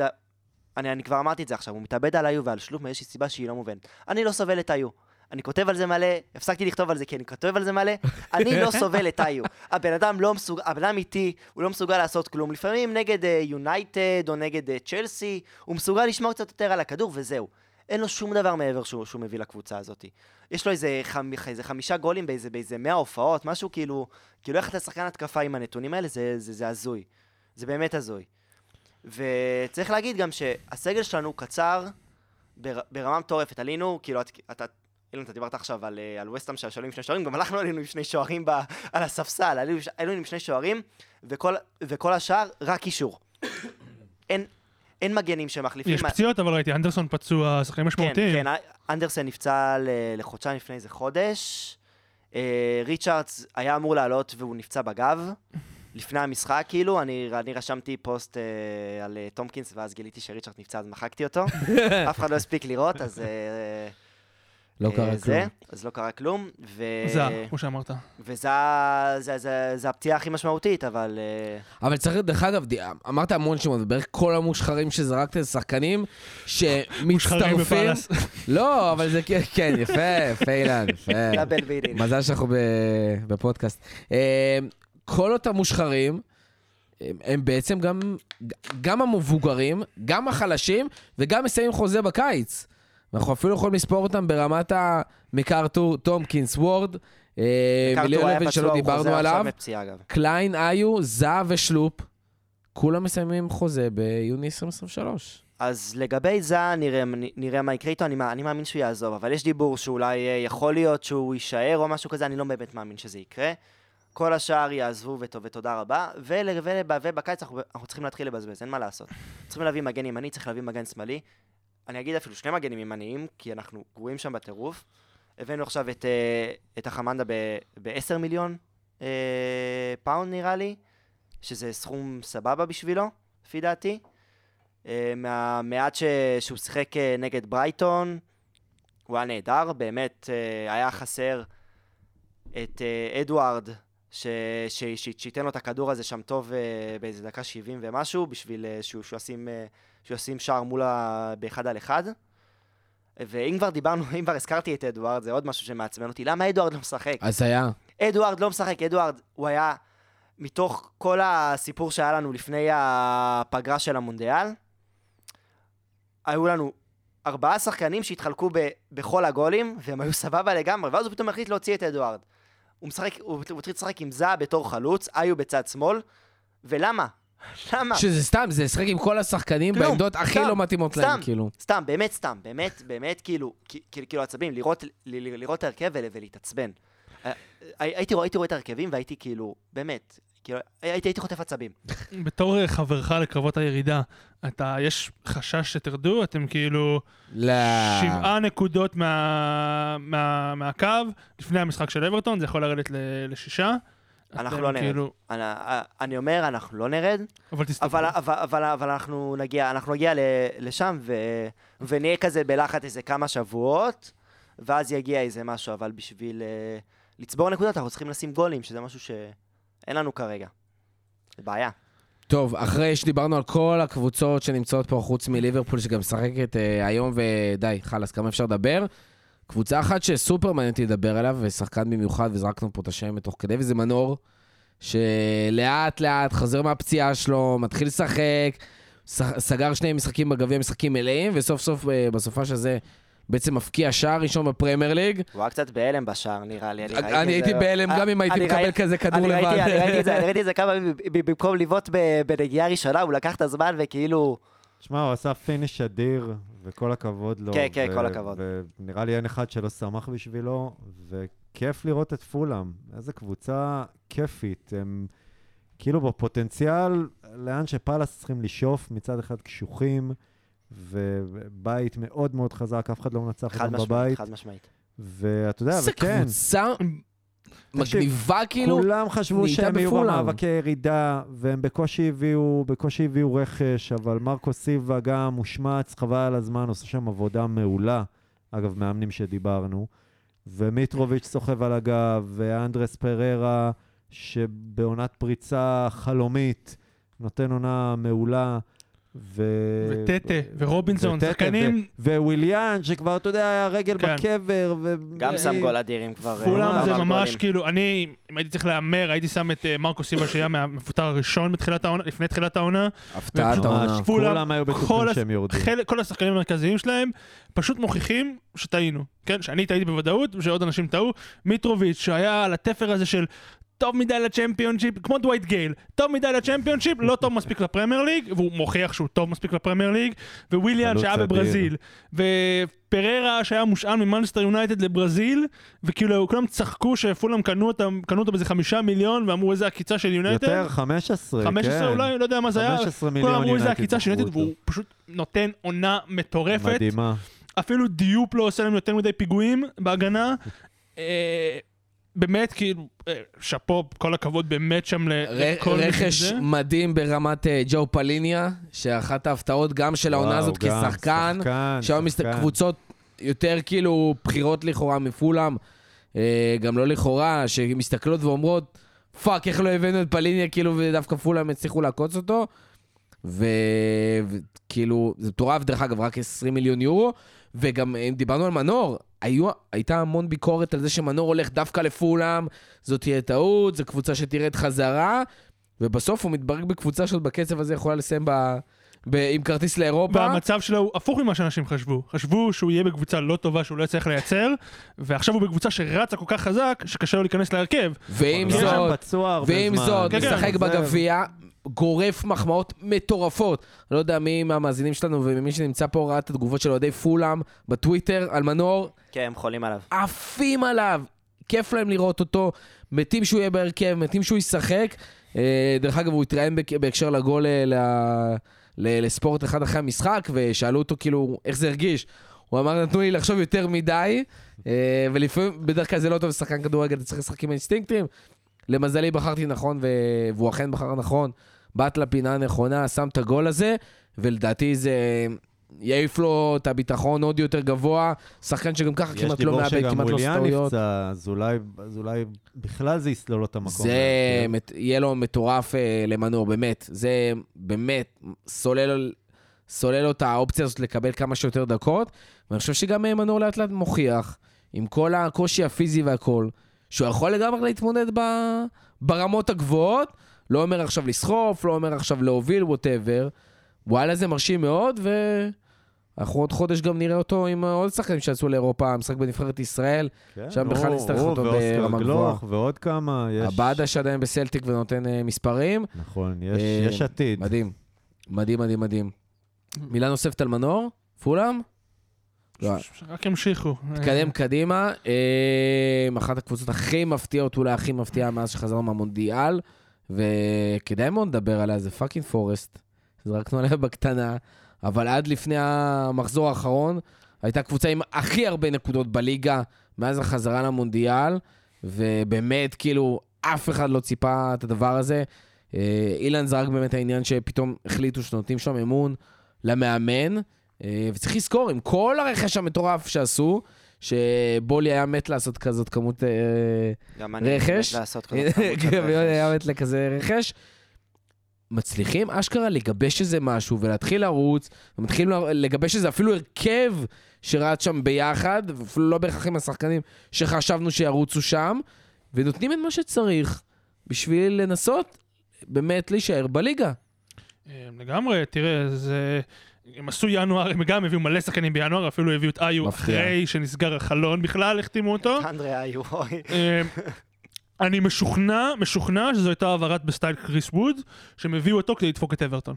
אני, אני כבר אמרתי את זה עכשיו, הוא מתאבד על איו ועל שלוף מאיזושהי סיבה שהיא לא מובנת. אני לא סובל את איו. אני כותב על זה מלא, הפסקתי לכתוב על זה כי אני כותב על זה מלא, אני לא סובל את איו. הבן אדם לא מסוגל, הבן אדם איתי, הוא לא מסוגל לעשות כלום. לפעמים נגד יונייטד או נגד צ'לסי, הוא מסוגל לשמור קצת יותר על הכדור וזהו. אין לו שום דבר מעבר שהוא, שהוא מביא לקבוצה הזאת. יש לו איזה, חמ, איזה חמישה גולים באיזה, באיזה מאה הופעות, משהו כאילו, כאילו איך אתה שחקן התקפה עם הנתונים האלה, זה, זה, זה הזוי. זה באמת הזוי. וצריך להגיד גם שהסגל שלנו קצר בר, ברמה מטורפת. עלינו, כאילו, את- אתה, אילן, אתה דיברת עכשיו על, אה, על וסטאם שעלו עם שני שוערים, גם אנחנו עלינו עם שני שוערים ב, על הספסל, עלינו, עלינו עם שני שוערים, וכל, וכל השאר רק קישור. אין, אין מגנים שמחליפים. יש פציעות, אבל ראיתי, אנדרסון פצוע, שחקנים משמעותיים. כן, כן, אנדרסן נפצע לחודשיים לפני איזה חודש. אה, ריצ'ארדס היה אמור לעלות והוא נפצע בגב. לפני המשחק, כאילו, אני, אני רשמתי פוסט אה, על אה, טומקינס, ואז גיליתי שריצ'ארד נפצע, אז מחקתי אותו. אף אחד לא הספיק לראות, אז... אה, לא אה, קרה זה, כלום. אז לא קרה כלום. ו... זה, כמו שאמרת. וזה זה, זה, זה הפציעה הכי משמעותית, אבל... אה, אבל צריך, דרך אגב, די- אמרת המון שמות, בערך כל המושחרים שזרקת זה שחקנים מושחרים שמצטרפים. בפאלאס. לא, אבל זה כן, כן, יפה, יפה אילן, יפה. מזל שאנחנו בפודקאסט. כל אותם מושחרים, הם, הם בעצם גם, גם המבוגרים, גם החלשים, וגם מסיימים חוזה בקיץ. אנחנו אפילו יכולים לספור אותם ברמת המקארתור, טומקינס, וורד, אה, מיליון אבן שלא דיברנו עליו. קליין, איו, זהב ושלופ, כולם מסיימים חוזה ביוני 2023. אז לגבי זה נראה, נראה מה יקרה איתו, אני, אני מאמין שהוא יעזוב, אבל יש דיבור שאולי אה, יכול להיות שהוא יישאר או משהו כזה, אני לא באמת מאמין שזה יקרה. כל השאר יעזבו וטוב, ותודה רבה. ובקיץ אנחנו, אנחנו צריכים להתחיל לבזבז, אין מה לעשות. צריכים להביא מגן ימני, צריך להביא מגן שמאלי. אני אגיד אפילו שני מגנים ימניים, כי אנחנו גרועים שם בטירוף. הבאנו עכשיו את, אה, את אהמדה ב-10 מיליון אה, פאונד נראה לי, שזה סכום סבבה בשבילו, לפי דעתי. אה, מהמעט ש... שהוא שיחק אה, נגד ברייטון, הוא היה נהדר, באמת אה, היה חסר את אה, אדוארד, ש... ש... ש... שייתן לו את הכדור הזה שם טוב אה, באיזה דקה 70 ומשהו, בשביל אה, שהוא, שהוא, ישים, אה, שהוא ישים שער מול ה... באחד על אחד. ואם כבר דיברנו, אם כבר הזכרתי את אדוארד, זה עוד משהו שמעצבן אותי, למה אדוארד לא משחק? הזיה. אדוארד לא משחק, אדוארד, הוא היה, מתוך כל הסיפור שהיה לנו לפני הפגרה של המונדיאל, היו לנו ארבעה שחקנים שהתחלקו ב, בכל הגולים, והם היו סבבה לגמרי, ואז הוא פתאום החליט להוציא את אדוארד. הוא משחק, הוא התחיל לשחק עם זעה בתור חלוץ, איו בצד שמאל, ולמה? למה? שזה סתם, זה לשחק עם כל השחקנים כלום, בעמדות הכי סתם, לא מתאימות להם, סתם. כאילו. סתם, באמת סתם, באמת, באמת, כאילו, כאילו, כאילו עצבים, לראות, לראות את ההרכב ול- ולהתעצבן. אה, הייתי רואה הייתי רואה את ההרכבים והייתי כאילו, באמת, כאילו, הייתי הייתי חוטף עצבים. בתור אה, חברך לקרבות הירידה, אתה, יש חשש שתרדו? אתם כאילו לא. שבעה נקודות מה, מה, מהקו, לפני המשחק של אברטון, זה יכול לרדת ל, לשישה. אנחנו לא נרד. כאילו, אני, אני אומר, אנחנו לא נרד, אבל תסתכלו. אבל, אבל, אבל, אבל אנחנו נגיע, אנחנו נגיע ל, לשם ו, ונהיה כזה בלחץ איזה כמה שבועות, ואז יגיע איזה משהו, אבל בשביל uh, לצבור נקודות אנחנו צריכים לשים גולים, שזה משהו שאין לנו כרגע. זה בעיה. טוב, אחרי שדיברנו על כל הקבוצות שנמצאות פה חוץ מליברפול, שגם משחקת אה, היום, ודי, חלאס, כמה אפשר לדבר? קבוצה אחת שסופר מעניין אותי לדבר עליו, ושחקן במיוחד, וזרקנו פה את השם תוך כדי, וזה מנור, שלאט לאט חוזר מהפציעה שלו, מתחיל לשחק, סגר שני משחקים בגביע, משחקים מלאים, וסוף סוף אה, בסופש הזה בעצם מפקיע שער ראשון בפרמייר ליג. הוא היה קצת בהלם בשער, נראה לי. אני זה- הייתי בהלם גם אם הייתי מקבל כזה כדור לבד. אני ראיתי את זה, אני ראיתי את זה כמה פעמים, ב- ב- במקום לבעוט ב- בנגיעה ראשונה, הוא לקח את הזמן וכאילו... שמע, הוא עשה finish אדיר, וכל הכבוד לו. כן, כן, כל הכבוד. ונראה לי אין אחד שלא שמח בשבילו, וכיף לראות את פולאם. איזה קבוצה כיפית. הם כאילו בפוטנציאל, לאן שפאלאס צריכים לשאוף, מצד אחד קשוחים, ובית מאוד מאוד חזק, אף אחד לא מנצח חד אותם משמעית, בבית. חד משמעית. ואתה יודע, וכן, קבוצה מגניבה כאילו. כולם חשבו שהם יהיו. במאבקי ירידה, והם בקושי הביאו, בקושי הביאו רכש, אבל מרקו סיבה גם מושמץ, חבל על הזמן, עושה שם עבודה מעולה. אגב, מאמנים שדיברנו. ומיטרוביץ' סוחב על הגב, ואנדרס פררה, שבעונת פריצה חלומית, נותן עונה מעולה. ו... וטטה, ורובינסון, וטטה, שחקנים, וויליאן, שכבר, אתה יודע, היה רגל כן. בקבר. ו... גם שם גול אדירים כבר. אה, כולם זה ממש גולים. כאילו, אני, אם הייתי צריך להמר, הייתי שם את אה, מרקו סיבה שהיה מהמפוטר הראשון בתחילת העונה, לפני תחילת העונה. הפתעת. העונה. כולם- היו כל בטוחים שהם יורדים. חלק, כל השחקנים המרכזיים שלהם פשוט מוכיחים שטעינו, כן? שאני טעיתי בוודאות, ושעוד אנשים טעו. מיטרוביץ', שהיה על התפר הזה של טוב מדי לצ'מפיונשיפ, כמו דווייט גייל, טוב מדי לצ'מפיונשיפ, לא טוב מספיק לפרמייר ליג, והוא מוכיח שהוא טוב מספיק לפרמייר ליג, וויליאן שהיה. בברזיל, ופררה שהיה מושאל ממנצ'סטר יונייטד לברזיל, וכאילו כולם צחקו שפולאם קנו אותם- קנו אותו באיזה חמישה מיליון, ואמרו איזה עקיצה של יונייטד. יותר, 15, כן. 15 אולי, לא יודע מה זה היה. 15 מיליון כולם אמרו איזה עקיצה של יונייטד, אותו. והוא פשוט נותן עונה מטורפת. מדהימה. אפילו דיופ לא עושה לנו יותר מדי פיגועים בהגנה. באמת, כאילו, אה, שאפו, כל הכבוד באמת שם לכל מי רכש שזה. מדהים ברמת אה, ג'ו פליניה, שאחת ההפתעות גם של העונה הזאת גם, כשחקן, שחקן, שהיום שחקן. קבוצות יותר כאילו בחירות לכאורה מפולאם, אה, גם לא לכאורה, שמסתכלות ואומרות, fuck, איך לא הבאנו את פליניה, כאילו, ודווקא פולאם הצליחו לעקוץ אותו. ו- וכאילו, זה מטורף, דרך אגב, רק 20 מיליון יורו. וגם אם דיברנו על מנור, היו, הייתה המון ביקורת על זה שמנור הולך דווקא לפולאם, זאת תהיה טעות, זו קבוצה שתרד חזרה, ובסוף הוא מתברג בקבוצה שעוד בקצב הזה יכולה לסיים ב, ב, עם כרטיס לאירופה. והמצב שלו הוא הפוך ממה שאנשים חשבו. חשבו שהוא יהיה בקבוצה לא טובה שהוא לא יצליח לייצר, ועכשיו הוא בקבוצה שרצה כל כך חזק, שקשה לו להיכנס להרכב. ועם זאת, ועם. זאת, כן, כן, משחק. בגביע, גורף מחמאות מטורפות. לא יודע מי מהמאזינים שלנו ומי שנמצא פה ראה את התגובות של אוהדי פולאם בטוויטר על מנור, כן, הם חולים עליו. עפים עליו. כיף להם לראות אותו, מתים שהוא יהיה בהרכב, מתים שהוא ישחק. אה, דרך אגב, הוא התראיין בהק- בהקשר לגול אה, לספורט אחד אחרי המשחק, ושאלו אותו כאילו איך זה הרגיש. הוא אמר, נתנו לי לחשוב יותר מדי, אה, ולפעמים, בדרך כלל זה לא טוב לשחקן כדורגל, אתה צריך לשחק עם האינסטינקטים. למזלי בחרתי נכון. והוא אכן בחר נכון. באת לפינה הנכונה, שם את הגול הזה, ולדעתי זה יעיף לו את הביטחון עוד יותר גבוה. שחקן שגם ככה יש כמעט לא דיבור מאבד, שגם כמעט לא עושה וויליאן טעויות. נפצע, אז אולי- אז אולי בכלל זה יסלול לו את המקום. זה. מת- יהיה לו מטורף אה, למנור, באמת. זה באמת סולל, סולל לו את האופציה הזאת לקבל כמה שיותר דקות. ואני חושב שגם אה, מנור לאט לאט מוכיח, עם כל הקושי הפיזי והכל, שהוא יכול לגמרי להתמודד ב, ברמות הגבוהות. לא אומר עכשיו לסחוף, לא אומר עכשיו להוביל, ווטאבר. וואלה, זה מרשים מאוד, ואנחנו עוד חודש גם נראה אותו עם עוד שחקנים שיצאו לאירופה, משחק בנבחרת ישראל. כן, שם בכלל נצטרך אותו ברמה גלוך ועוד כמה. יש- עבדה שעדיין בסלטיק ונותן אה, מספרים. נכון, יש אה, יש עתיד. מדהים. מדהים, מדהים, מדהים. מילה נוספת על מנור? פולאם? לא. רק ימשיכו. נתקדם קדימה. אה, אחת הקבוצות הכי מפתיעות, אולי הכי מפתיעה מאז שחזרנו מהמונדיאל, וכדאי מאוד לדבר עליה, זה fucking פורסט. זרקנו עליה בקטנה, אבל עד לפני המחזור האחרון, הייתה קבוצה עם הכי הרבה נקודות בליגה מאז החזרה למונדיאל, ובאמת, כאילו, אף אחד לא ציפה את הדבר הזה. אה, אילן זרק באמת העניין שפתאום החליטו שנותנים שם אמון למאמן, אה, וצריך לזכור, עם כל הרכש המטורף שעשו, שבולי היה מת לעשות כזאת כמות אה, גם אני רכש. מת לעשות כזאת כמות של גם יוני היה רכש. מת לכזה רכש. מצליחים אשכרה לגבש איזה משהו ולהתחיל לרוץ, ומתחילים לגבש איזה אפילו הרכב שרץ שם ביחד, אפילו לא בהכרח עם השחקנים שחשבנו שירוצו שם, ונותנים את מה שצריך בשביל לנסות באמת להישאר בליגה. אה, לגמרי, תראה, זה... הם עשו ינואר, הם גם הביאו מלא שחקנים בינואר, אפילו הביאו את איו. אחרי שנסגר החלון בכלל, החתימו אותו. אנדרי איו, אוי. אה, אני משוכנע, משוכנע שזו הייתה העברת בסטייל קריס ווד, שהם הביאו אותו כדי לדפוק את אברטון.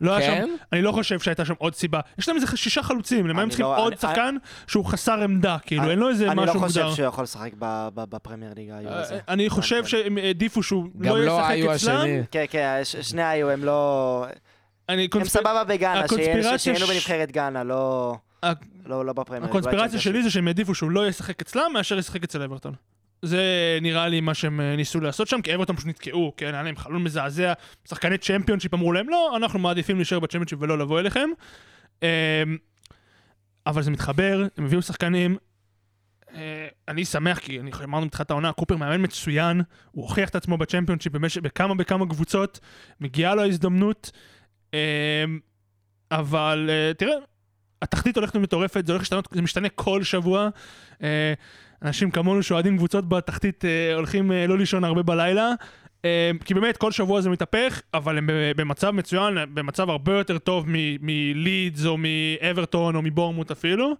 לא היה כן? שם, אני לא חושב שהייתה שם עוד סיבה. יש להם איזה שישה חלוצים, למה הם אני צריכים לא- עוד אני- שחקן שהוא חסר עמדה, כאילו, אני- אין לו איזה אני משהו לא חושב מוגדר. שהוא יכול לשחק בפרמייר ליגה איו הזה. אה, אני חושב כן. שהם העדיפו שהוא גם לא לא היו ישחק אצלם. השני. כן, כן, שני היו, הם לא... אני הם קונספ- סבבה בגאנה, הקונספירציה שהיינו ש- בנבחרת גאנה, לא... ה- לא לא בפרמייר. הקונספירציה בצ'מפיונשיפ. שלי זה שהם העדיפו שהוא לא ישחק אצלם מאשר ישחק אצל אברטון. זה נראה לי מה שהם אה, ניסו לעשות שם, כי אברטון פשוט נתקעו, כן, היה להם חלון מזעזע, שחקני צ'מפיונשיפ אמרו להם, לא, אנחנו מעדיפים להישאר בצ'מפיונשיפ ולא לבוא אליכם. אמ, אבל זה מתחבר, הם הביאו שחקנים. אה, אני שמח, כי אני אמרנו בתחילת העונה, קופר מאמן מצוין, הוא הוכיח את עצמו בצ'מפיונשיפ בכמה וכמה קבוצות, מגיעה לו ההזדמנות. אמ, אבל אה, תראה, התחתית הולכת ומטורפת, זה הולך להשתנות, זה משתנה כל שבוע. אה, אנשים כמונו שאוהדים קבוצות בתחתית אה, הולכים לא לישון הרבה בלילה. כי באמת כל שבוע זה מתהפך, אבל הם במצב מצוין, במצב הרבה יותר טוב מלידס או מאברטון או מבורמוט אפילו.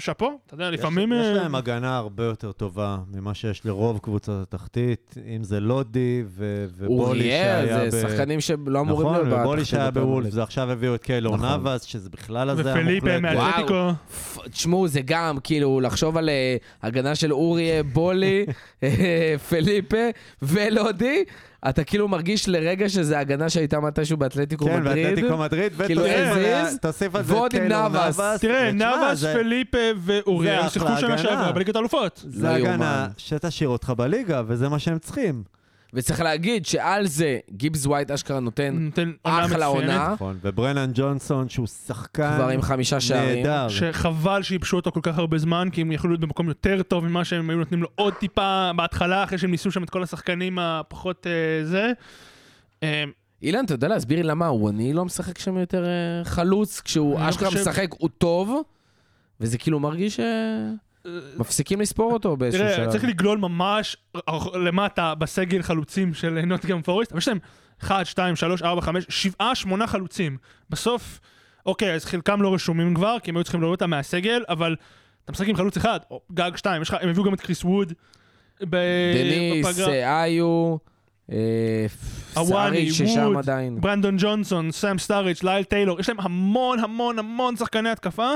שאפו, אתה יודע, לפעמים... יש, יש אה, להם הגנה הרבה יותר טובה ממה שיש לרוב קבוצות התחתית, אם זה לודי ו- ובולי אוריאל, שהיה זה ב... שחקנים שלא אמורים להיות נכון, ובולי בתחתית שהיה בוולף. זה עכשיו הביאו את קיילור נכון. נאבס, שזה בכלל הזיה ופליפה מוחלטת. מאתלטיקו. תשמעו, זה גם, כאילו, לחשוב על אה, הגנה של אוריה, בולי, אה, פליפה ולודי, אתה כאילו מרגיש לרגע שזה הגנה שהייתה מתישהו באתלטיקו כן, מדריד. ואתלטיקו מדריד, כאילו, ותוסיף הזיז, תוסיף על זה ועוד את עם נאבס. תראה, נאבס, זה- פליפה ואוריאל זה שיחקו שנה הגנה. שעברה בליגת האלופות. זה לא הגנה יאומן. שתשאיר אותך בליגה, וזה מה שהם צריכים. וצריך להגיד שעל זה גיבס ווייט אשכרה נותן נותן אחלה מצוינת. עונה, נכון, וברנן ג'ונסון, שהוא שחקן כבר עם חמישה שערים. נהדר. שחבל שייבשו אותו כל כך הרבה זמן, כי הם יכלו להיות במקום יותר טוב ממה שהם היו נותנים לו עוד טיפה בהתחלה, אחרי שהם ניסו שם את כל השחקנים הפחות אה, זה. אה, אילן, אתה יודע להסביר לי למה וואני לא משחק שם יותר אה, חלוץ, כשהוא לא אשכרה חושב- משחק, הוא טוב, וזה כאילו מרגיש שמפסיקים לספור אותו באיזשהו תראה, שלב. צריך לגלול ממש למטה בסגל חלוצים של נוטגרם פורסט, אבל יש להם 1, 2, 3, 4, 5, 7, 8 חלוצים. בסוף, אוקיי, אז חלקם לא רשומים כבר, כי הם היו צריכים להוריד אותם מהסגל, אבל אתה משחק עם חלוץ אחד, או גג שתיים, הם הביאו גם את קריס ווד. דניס. אה, איו, אה, סארידג' ששם עדיין. ברנן ג'ונסון, סאם סארידג', לייל טיילור, יש להם המון המון המון שחקני התקפה,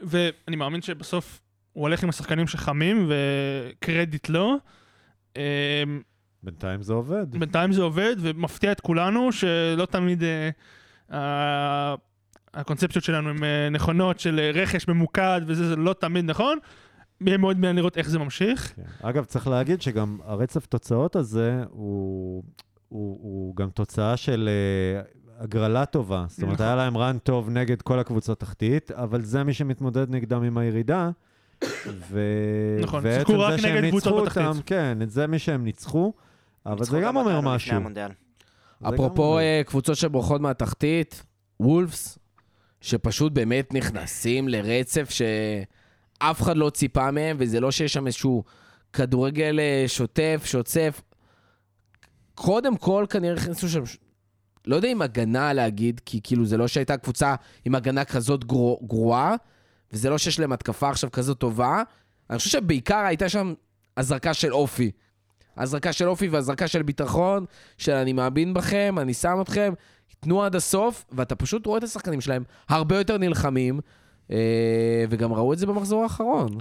ואני מאמין שבסוף הוא הולך עם השחקנים שחמים, וקרדיט לו. אמ, בינתיים זה עובד. בינתיים זה עובד, ומפתיע את כולנו, שלא תמיד אה, ה- הקונספציות שלנו הן אה, נכונות, של רכש ממוקד וזה, זה לא תמיד נכון. יהיה מאוד מעניין לראות איך זה ממשיך. כן. אגב, צריך להגיד שגם הרצף תוצאות הזה הוא, הוא, הוא גם תוצאה של uh, הגרלה טובה. זאת אומרת, נכון. היה להם רן טוב נגד כל הקבוצות תחתית, אבל זה מי שמתמודד נגדם עם הירידה. ו... נכון, שיחקו רק נגד קבוצות בתחתית. אותם, כן, את זה מי שהם ניצחו, אבל זה גם אומר משהו. אפרופו. אה, קבוצות שבורחות מהתחתית, וולפס, שפשוט באמת נכנסים לרצף שאף אחד לא ציפה מהם, וזה לא שיש שם איזשהו כדורגל אה, שוטף, שוצף. קודם כל, כנראה נכנסו שם, לא יודע אם הגנה להגיד, כי כאילו זה לא שהייתה קבוצה עם הגנה כזאת גרוע, גרועה, וזה לא שיש להם התקפה עכשיו כזאת טובה. אני חושב שבעיקר הייתה שם הזרקה של אופי. הזרקה של אופי והזרקה של ביטחון, של אני מאמין בכם, אני שם אתכם, תנו עד הסוף, ואתה פשוט רואה את השחקנים שלהם הרבה יותר נלחמים, אה, וגם ראו את זה במחזור האחרון.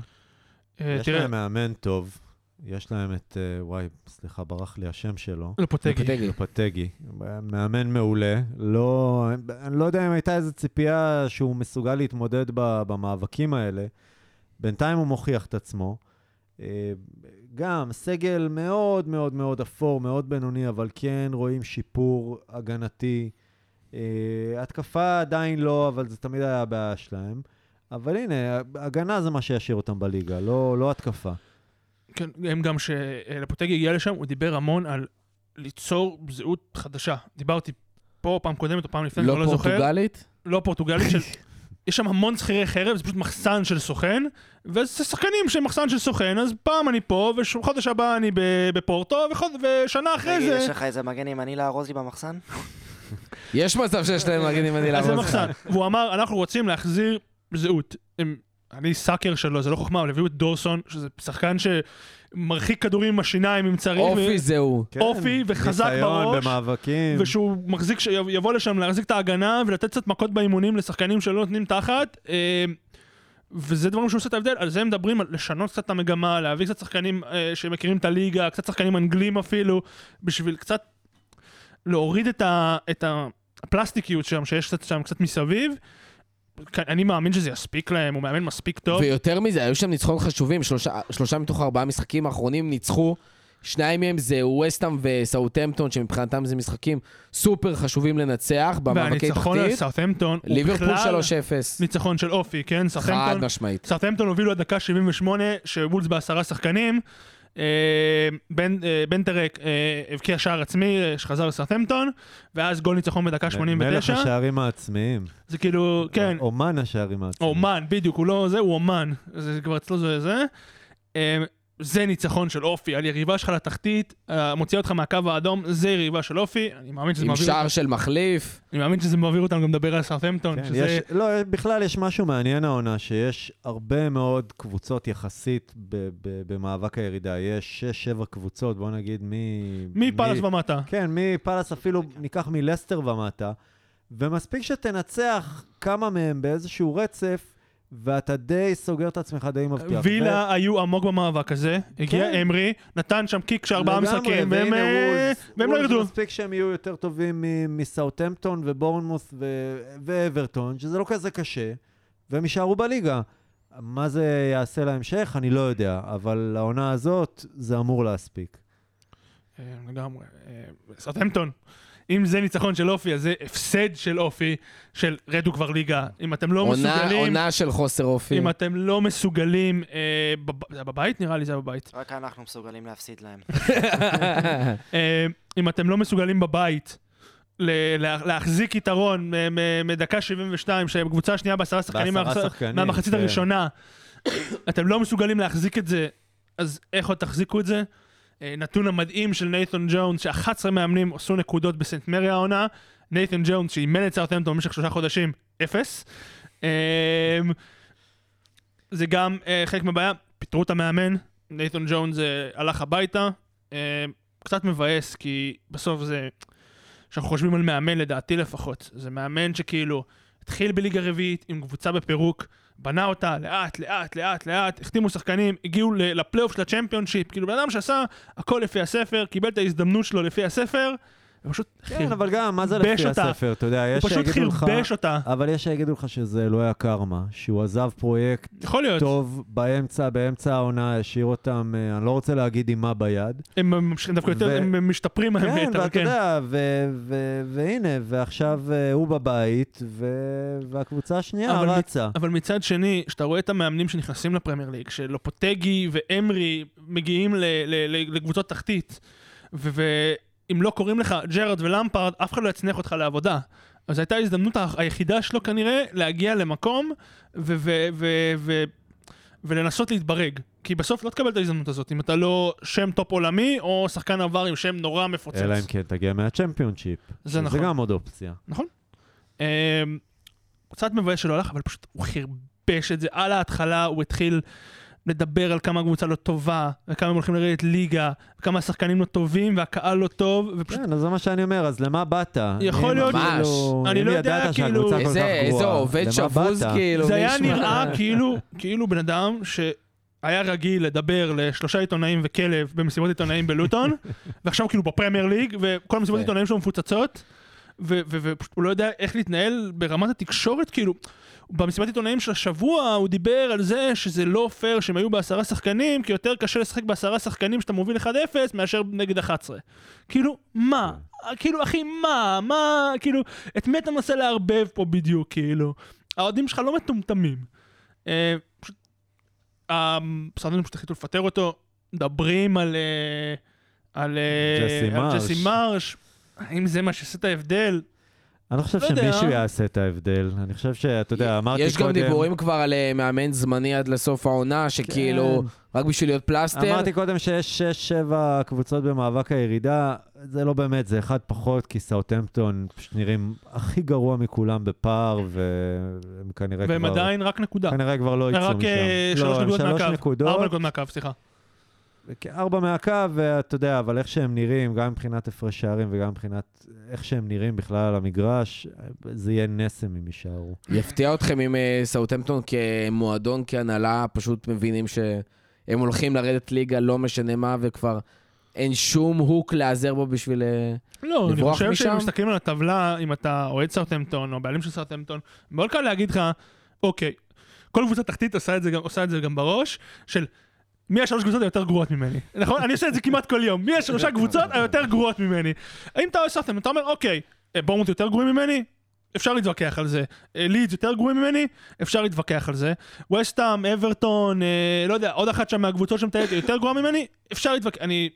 אה, יש תראה, להם מאמן טוב, יש להם את, אה, וואי, סליחה, ברח לי השם שלו. לופוטגי. לופוטגי. פתגי, מאמן מעולה. לא, אני לא יודע אם הייתה איזו ציפייה שהוא מסוגל להתמודד ב- במאבקים האלה. בינתיים הוא מוכיח את עצמו. אה, גם סגל מאוד מאוד מאוד אפור, מאוד בינוני, אבל כן רואים שיפור הגנתי. אה, התקפה עדיין לא, אבל זה תמיד היה הבעיה שלהם. אבל הנה, הגנה זה מה שישאיר אותם בליגה, לא, לא התקפה. כן, הם גם שלפוטגי הגיע לשם, הוא דיבר המון על ליצור זהות חדשה. דיברתי פה פעם קודמת או פעם לפני, אני לא לא זוכר. פורטוגלית? לא פורטוגלית, של... יש שם המון שכירי חרב, זה פשוט מחסן של סוכן, וזה שחקנים שהם מחסן של סוכן, אז פעם אני פה, וחודש הבא אני ב- בפורטו, וחוד... ושנה אחרי תגיד, זה... יש לך איזה מגן ימני לארוז לי במחסן? יש מצב שיש להם מגן ימני אז זה לעבוד. מחסן. והוא אמר, אנחנו רוצים להחזיר זהות. הם, אני סאקר שלו, זה לא חוכמה, אבל הביאו את דורסון, שזה שחקן שמרחיק כדורים עם השיניים אם צריך. אופי זהו. כן, אופי וחזק ניסיון בראש, במאבקים. ושהוא מחזיק, שיבוא לשם להחזיק את ההגנה ולתת קצת מכות באימונים לשחקנים שלא נותנים תחת. אה, וזה דברים שעושה את ההבדל, על זה הם מדברים, על לשנות קצת את המגמה, להביא קצת שחקנים אה, שמכירים את הליגה, קצת שחקנים אנגלים אפילו, בשביל קצת להוריד את, ה, את הפלסטיקיות שם, שיש קצת שם קצת מסביב. אני מאמין שזה יספיק להם, הוא מאמן מספיק טוב. ויותר מזה, היו שם ניצחונות חשובים, שלושה, שלושה מתוך ארבעה משחקים האחרונים ניצחו. שניים מהם זה ווסטהאם וסאוטהמפטון, שמבחינתם זה משחקים סופר חשובים לנצח במאבקי והניצחון על תחתית. סאות'המפטון הוא ליברפול בכלל 3-0. ניצחון של אופי, כן? חד משמעית. סארטמפטון הובילו עד דקה 78, שוולס בעשרה שחקנים. אה, בן, אה, בן טרק אה, הבקיע שער עצמי שחזר לסארטמפטון, ואז גול ניצחון בדקה מלך 89. השערים העצמיים. זה כאילו, כן, אומן השערים העצמיים. אומן, בדיוק, הוא לא זה, הוא אומן. זה כבר אצלו זה זה. זה ניצחון של אופי, על יריבה שלך לתחתית, אה, מוציא אותך מהקו האדום, זה יריבה של אופי. אני מאמין שזה עם מעביר, שער של מחליף. אני מאמין שזה מעביר אותנו גם לדבר על סארטמפטון, כן, שזה... יש, לא, בכלל יש משהו מעניין העונה, שיש הרבה מאוד קבוצות יחסית ב, ב, במאבק הירידה. יש 6-7 קבוצות, בוא נגיד מ... מפלס מ- ומטה. כן, מפלס אפילו, ניקח מלסטר ומטה, ומספיק שתנצח כמה מהם באיזשהו רצף, ואתה די סוגר את עצמך די מבטיח. וילה היו עמוק במאבק הזה, הגיע כן. אמרי, נתן שם קיק של ארבעה משחקים, והם אה, וולס. והם לא ירדו. מספיק שהם יהיו יותר טובים מ- מסאוטהמפטון ובורנמוס ו- ואברטון, שזה לא כזה קשה, והם יישארו בליגה. מה זה יעשה להמשך, אני לא יודע, אבל לעונה הזאת זה אמור להספיק. אה, לגמרי. אה, סאוטהמפטון. אם זה ניצחון של אופי, אז זה הפסד של אופי, של רדו כבר ליגה. אם אתם לא עונה מסוגלים, עונה של חוסר אופי. אם אתם לא מסוגלים, אה, בב- זה היה בבית? נראה לי זה היה בבית. רק אנחנו מסוגלים להפסיד להם. אה, אם אתם לא מסוגלים בבית ל- לה- להחזיק יתרון מ- מ- מדקה 72, שהקבוצה השנייה בעשרה שחקנים, מהמחצית כן. הראשונה, אתם לא מסוגלים להחזיק את זה, אז איך עוד תחזיקו את זה? אה, נתון המדהים של נייתון ג'ונס, ש-11 מאמנים עשו נקודות בסנט מרי העונה, נייתון ג'ונס, שאימן את סאות'המפטון במשך שלושה חודשים, אפס. אה, זה גם אה, חלק מהבעיה, פיטרו את המאמן, נייתון ג'ונס אה, הלך הביתה, אה, קצת מבאס, כי בסוף זה, כשאנחנו חושבים על מאמן, לדעתי לפחות, זה מאמן שכאילו התחיל בליגה רביעית עם קבוצה בפירוק, בנה אותה לאט, לאט, לאט, לאט, החתימו שחקנים, הגיעו לפלייאוף של הצ'מפיונשיפ, כאילו בן אדם שעשה הכל לפי הספר, קיבל את ההזדמנות שלו לפי הספר, ופשוט כן, אבל גם, מה זה לפי אותה. הספר? אתה יודע, הוא יש פשוט שיגידו לך... חרבש אותה. אבל יש שיגידו לך שזה אלוהי הקרמה, שהוא עזב פרויקט. טוב באמצע, באמצע העונה, השאיר אותם, אה, אני לא רוצה להגיד עם מה ביד. הם ממשיכים דווקא יותר, הם משתפרים כן, האמת, אבל ואתה כן. יודע, ו- ו- והנה, ועכשיו אה, הוא בבית, ו- והקבוצה השנייה אבל רצה. אבל מצד שני, כשאתה רואה את המאמנים שנכנסים לפרמייר ליג, שלופוטגי ואמרי מגיעים ל- ל- ל- לקבוצות תחתית, ו- ואם לא קוראים לך ג'רארד ולמפרד, אף אחד לא יצניח אותך לעבודה. אז הייתה ההזדמנות היחידה שלו כנראה להגיע למקום ו- ו- ו- ו- ולנסות להתברג. כי בסוף לא תקבל את ההזדמנות הזאת, אם אתה לא שם טופ עולמי, או שחקן עבר עם שם נורא מפוצץ. אלא אם כן תגיע מהצ'מפיונשיפ. זה נכון. זה גם עוד אופציה. אמ, קצת מבאס שלא הלך, אבל פשוט הוא חרבש את זה. על ההתחלה הוא התחיל לדבר על כמה הקבוצה לא טובה, וכמה הם הולכים לרדת ליגה, וכמה השחקנים לא טובים, והקהל לא טוב, ופשוט... כן, אז זה מה שאני אומר, אז למה באת? יכול להיות- כאילו- אני אם לא יודע, ידעת כאילו- שהקבוצה כל כך איזה, עובד שבוז? כאילו, זה היה נראה כאילו, כאילו בן אדם שהיה רגיל לדבר לשלושה עיתונאים וכלב במסיבות עיתונאים בלוטון, ועכשיו כאילו בפרמייר ליג, וכל המסיבות כן. עיתונאים שלו מפוצצות, ו- ו- ופשוט הוא לא יודע איך להתנהל ברמת התקשורת, כאילו, במסיבת עיתונאים של השבוע הוא דיבר על זה שזה לא פייר שהם היו בעשרה שחקנים, כי יותר קשה לשחק בעשרה שחקנים שאתה מוביל 1-0 מאשר נגד 11. כאילו, מה? כאילו, אחי, מה? מה? כאילו, את מי אתה מנסה לערבב פה בדיוק, כאילו? האוהדים שלך לא מטומטמים. אה, פשוט, המשרדים פשוט החליטו לפטר אותו, מדברים על... אה, על אה, על. ג'סי מרש. האם זה מה שעושה את ההבדל? אני לא חושב לא יודע. שמישהו יעשה את ההבדל. אני חושב שאתה יודע, אמרתי קודם... יש גם דיבורים כבר על אה, מאמן זמני עד לסוף העונה, שכאילו, רק בשביל להיות פלסטר. כן. אמרתי קודם שיש 6-7 קבוצות במאבק הירידה, זה לא באמת, זה אחד פחות, כי סאוטהמפטון פשוט נראים הכי גרוע מכולם בפער, והם כנראה כבר... והם עדיין רק נקודה. כנראה כבר לא יצאו רק משם. אה, לא, שלוש הם נקודות מהקו. ארבע נקודות מהקו, סליחה. ארבע מהקו, ואתה יודע, אבל איך שהם נראים, גם מבחינת הפרש שערים וגם מבחינת איך שהם נראים בכלל על המגרש, זה יהיה נסם אם יישארו. יפתיע אתכם אם אה, סאוטהמפטון כמועדון, כהנהלה, פשוט מבינים שהם הולכים לרדת ליגה, לא משנה מה, וכבר אין שום הוק להיעזר בו בשביל... אה, לא, אני לברוח חושב משם? שאם מסתכלים על הטבלה, אם אתה אוהד סאוטהמפטון או בעלים של סאוטהמפטון, מאוד קל להגיד לך, אוקיי, כל קבוצה תחתית עושה את זה גם, עושה את זה גם בראש, של מי השלוש קבוצות היותר גרועות ממני. נכון? אני עושה את זה כמעט כל יום. מי השלושה קבוצות היותר גרועות ממני. האם אתה אוהד סאוטהמפטון, אתה אומר, אוקיי, אה, בורמוט יותר גרועים ממני? אפשר להתווכח על זה. אה, לידס יותר גרועים ממני? אפשר להתווכח על זה. וסטאם, אברטון, אה, לא יודע, עוד אחת שם מהקבוצות שמטיילת יותר גרועה ממני? אפשר להתווכח. אני...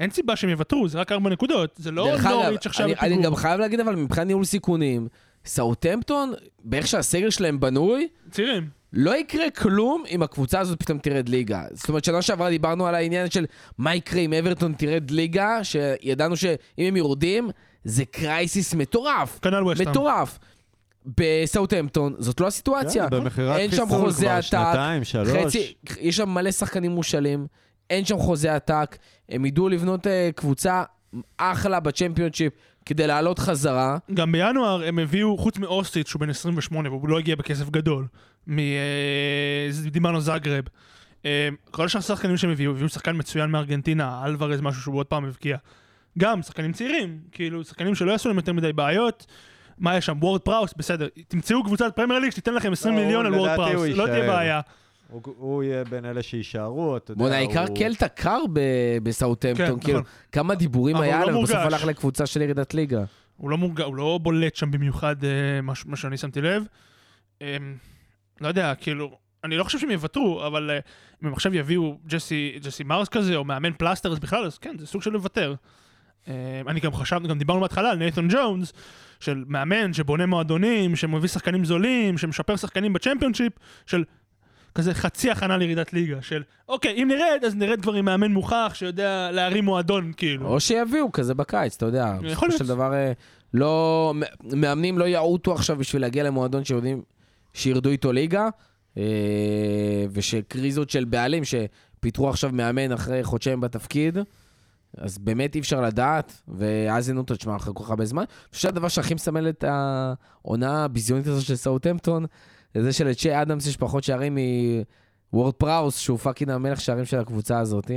אין סיבה שהם יוותרו, זה רק ארבע נקודות. זה לא נוריץ' עכשיו אני, אני בפיגור. גם חייב להגיד, אבל מבחינת ניהול סיכונים, סאוטהמפטון, באיך שהסגל שלהם בנוי, צעירים. לא יקרה כלום אם הקבוצה הזאת פתאום תרד ליגה. זאת אומרת, שנה שעברה דיברנו על העניין של מה יקרה אם אברטון תרד ליגה, שידענו שאם הם יורדים, זה קרייסיס מטורף. כנ"ל ווסטהאם. מטורף. בסאוטהמפטון, זאת לא הסיטואציה. כן, אין שם חוזה עתק, שנתיים, שלוש. חצי, יש שם מלא שחקנים מושאלים, אין שם חוזה עתק, הם ידעו לבנות אה, קבוצה אחלה בצ'מפיונשיפ כדי לעלות חזרה. גם בינואר הם הביאו, חוץ מאורשיץ' שהוא בן 28 והוא לא הגיע בכסף גדול, מדינמו זאגרב. אה, כל השאר השחקנים שהם הביאו, הביאו שחקן מצוין מארגנטינה, אלקרז, משהו שהוא עוד פעם הבקיע. גם שחקנים צעירים, כאילו שחקנים שלא יעשו להם יותר מדי בעיות. מה יש שם? וורד פראוס, בסדר. תמצאו קבוצת פרמייר ליג שתיתן לכם 20 לא, מיליון על וורד פראוס, לא תהיה. בעיה. הוא, הוא יהיה בין אלה שיישארו, אתה יודע, בואנה, העיקר הוא- קלטה קר ב- בסאוטהמפטון, כן, כאילו, נכון. כמה דיבורים היה הוא לא בסוף. הלך לקבוצה של ירידת ליגה. הוא לא. הוא לא בולט שם במיוחד, אה, מה, שאני שמתי לב. לא יודע, כאילו, אני לא חושב שהם יוותרו, אבל אה, אם הם עכשיו יביאו ג'סי, ג'סי מארש כזה, או מאמן פלסטר, אז בכלל, אז כן, זה סוג של לוותר. אה, אני גם חשבנו, גם דיברנו בהתחלה על נייתן ג'ונס, של מאמן שבונה מועדונים, שמביא שחקנים זולים, שמשפר שחקנים בצ'מפיונשיפ, של כזה חצי הכנה לירידת ליגה, של אוקיי, אם נרד, אז נרד כבר עם מאמן מוכח שיודע להרים מועדון, כאילו. או שיביאו כזה בקיץ, אתה יודע. יכול להיות. של דבר, אה, לא... מאמנים לא יעוטו עכשיו בשביל להגיע למועדון שיודעים שירדו איתו ליגה, אה, ושקריזות של בעלים שפיטרו עכשיו מאמן אחרי חודשיים בתפקיד, אז באמת אי אפשר לדעת, ואז אותו, תשמע, אחרי כל כך הרבה זמן. אני חושב שהדבר שהכי מסמל את העונה הביזיונית הזאת של סאוטהמפטון, זה זה שלצ'י אדמס יש פחות שערים מוורד פראוס, שהוא fucking המלך שערים של הקבוצה הזאת,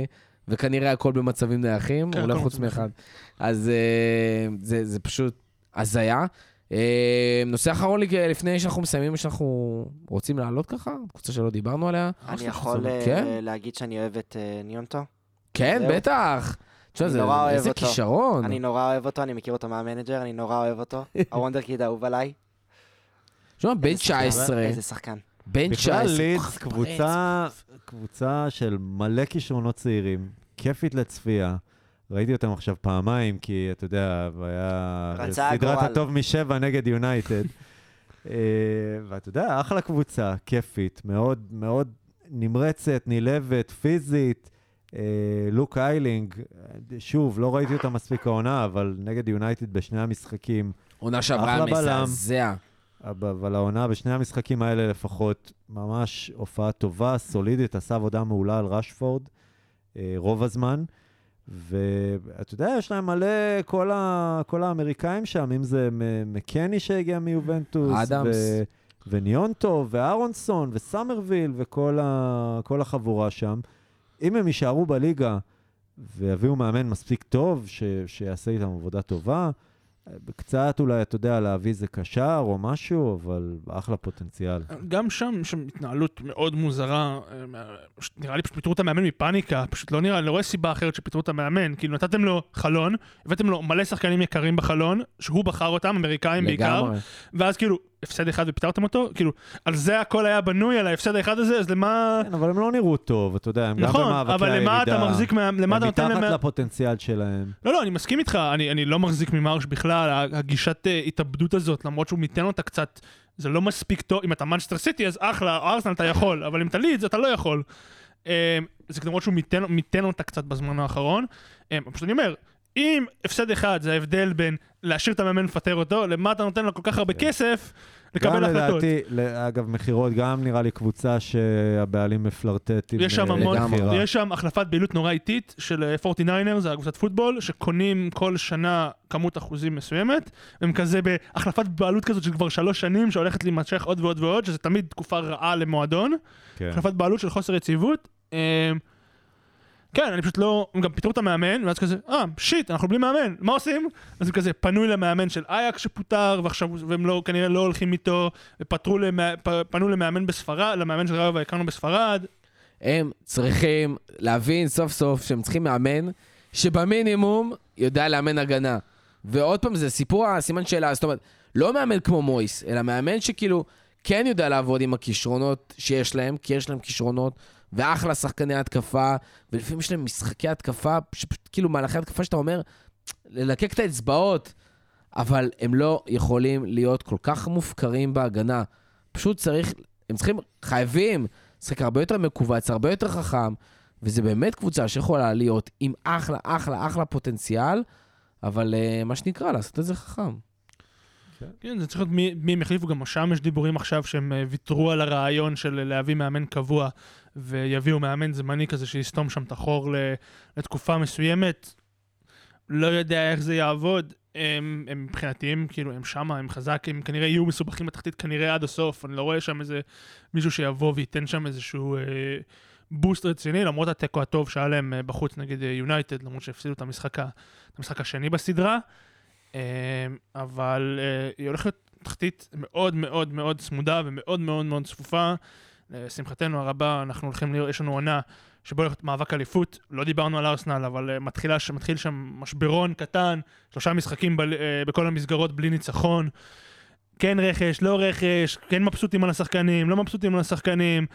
וכנראה הכל במצבים נייחים, כן, אולי חוץ מאחד. אז אה, זה, זה פשוט הזיה. אה, נושא אחרון לי, לפני שאנחנו מסיימים, שאנחנו רוצים לעלות ככה, קבוצה שלא דיברנו עליה. אני יכול אה, כן? להגיד שאני אוהב את אה, ניונטו? כן. בטח. תשמע, זה- נורא אוהב איזה אותו. כישרון. אני נורא אוהב אותו, אני מכיר אותו מהמנג'ר, אני נורא אוהב אותו. ה wonder kid האהוב עליי. תשמע, בן איזה שחקן, 19, איזה שחקן. בן 19. בכלל כל לידס קבוצה של מלא כישרונות צעירים, כיפית לצפייה. ראיתי אותם עכשיו פעמיים, כי אתה יודע, היה רצה סדרת הגורל. הטוב משבע נגד יונייטד. אה, ואתה יודע, אחלה קבוצה, כיפית, מאוד מאוד נמרצת, נלהבת, פיזית. אה, לוק איילינג, שוב, לא ראיתי אותה מספיק העונה, אבל נגד יונייטד בשני המשחקים, עונה שעברה. מזעזע. אבל העונה בשני המשחקים האלה לפחות, ממש הופעה טובה, סולידית, עשה עבודה מעולה על רשפורד אה, רוב הזמן. ואתה יודע, יש להם מלא, כל, ה, כל האמריקאים שם, אם זה מקני שהגיע מיובנטוס, אדמס. ו, וניונטו, ואהרונסון, וסאמרוויל, וכל ה, כל החבורה שם. אם הם יישארו בליגה ויביאו מאמן מספיק טוב, ש, שיעשה איתם עבודה טובה, קצת אולי, אתה יודע, להביא איזה קשר או משהו, אבל אחלה פוטנציאל. גם שם יש שם התנהלות מאוד מוזרה. אה, נראה לי פשוט פיטרו את המאמן מפאניקה, פשוט לא נראה, אני לא רואה סיבה אחרת שפיטרו את המאמן. כאילו נתתם לו חלון, הבאתם לו מלא שחקנים יקרים בחלון, שהוא בחר אותם, אמריקאים בעיקר, לגמרי. ואז כאילו, הפסד אחד ופיטרתם אותו, כאילו, על זה הכל היה בנוי, על ההפסד האחד הזה, אז למה... כן, אבל הם לא נראו טוב, אתה יודע, הם גם נכון, במאבקי אבל הירידה. למה אתה מחזיק מה... למה אתה נותן הם להם... מתחת לפוטנציאל שלהם. לא, לא, אני מסכים איתך, אני, אני לא מחזיק ממרש בכלל, הגישת uh, התאבדות הזאת, למרות שהוא מיתן אותה קצת, זה לא מספיק טוב, אם אתה מנצ'סטר סיטי אז אחלה, ארסנל אתה יכול, אבל אם אתה לידס אתה לא יכול. Um, זה למרות שהוא מיתן, מיתן אותה קצת בזמן האחרון. Um, פשוט אני אומר, אם הפסד אחד זה ההבדל בין להשאיר את המאמן לפטר אותו, למה אתה נותן לו כל כך הרבה כן. כסף גם לקבל החלטות. לדעתי, ל- אגב, מכירות, גם נראה לי קבוצה שהבעלים מפלרטט עם יש שם אה, המון, לגמרי. יש שם החלפת פעילות נורא איטית של 49ers, זה הקבוצת פוטבול, שקונים כל שנה כמות אחוזים מסוימת, הם כזה בהחלפת בעלות כזאת של כבר שלוש שנים, שהולכת להימשך עוד ועוד ועוד, שזה תמיד תקופה רעה למועדון, כן. החלפת בעלות של חוסר יציבות. כן, אני פשוט לא, הם גם פיטרו את המאמן, ואז כזה, אה, שיט, אנחנו בלי מאמן, מה עושים? אז הם כזה פנוי למאמן של אייקס שפוטר, ועכשיו, והם לא, כנראה לא הולכים איתו, ופתרו, למא, למאמן בספרד, למאמן של רבא הכרנו בספרד, הם צריכים להבין סוף סוף שהם צריכים מאמן שבמינימום יודע לאמן הגנה. ועוד פעם, זה סיפור הסימן שאלה, זאת אומרת, לא מאמן כמו מויס, אלא מאמן שכאילו כן יודע לעבוד עם הכישרונות שיש להם, כי יש להם כישרונות, ואחלה שחקני התקפה, ולפעמים יש להם משחקי התקפה, שפשוט כאילו מהלכי התקפה שאתה אומר, ללקק את האצבעות, אבל הם לא יכולים להיות כל כך מופקרים בהגנה. פשוט צריך, הם צריכים, חייבים, לשחק הרבה יותר מכווץ, הרבה יותר חכם, וזה באמת קבוצה שיכולה להיות עם אחלה, אחלה, אחלה פוטנציאל, אבל uh, מה שנקרא, לעשות את זה חכם. כן, זה צריך להיות מי, מי הם יחליפו, גם שם יש דיבורים עכשיו שהם אה, ויתרו על הרעיון של להביא מאמן קבוע ויביאו מאמן זמני כזה שיסתום שם את החור לתקופה מסוימת. לא יודע איך זה יעבוד. הם, הם מבחינתי, הם כאילו, הם שמה, הם חזק, הם כנראה יהיו מסובכים בתחתית כנראה עד הסוף. אני לא רואה שם איזה מישהו שיבוא וייתן שם איזשהו אה, בוסט רציני, למרות התיקו הטוב שהיה להם אה, בחוץ נגד יונייטד, למרות שהפסידו את המשחק, את המשחק השני בסדרה. אה, אבל אה, היא הולכת תחתית מאוד מאוד מאוד צמודה ומאוד מאוד מאוד צפופה. לשמחתנו הרבה, אנחנו הולכים לראות, יש לנו עונה שבו הולכת מאבק אליפות, לא דיברנו על ארסנל, אבל אה, מתחילה, מתחיל שם משברון קטן, שלושה משחקים ב, בכל המסגרות בלי ניצחון. כן רכש, לא רכש, כן מבסוטים על השחקנים, לא מבסוטים על השחקנים.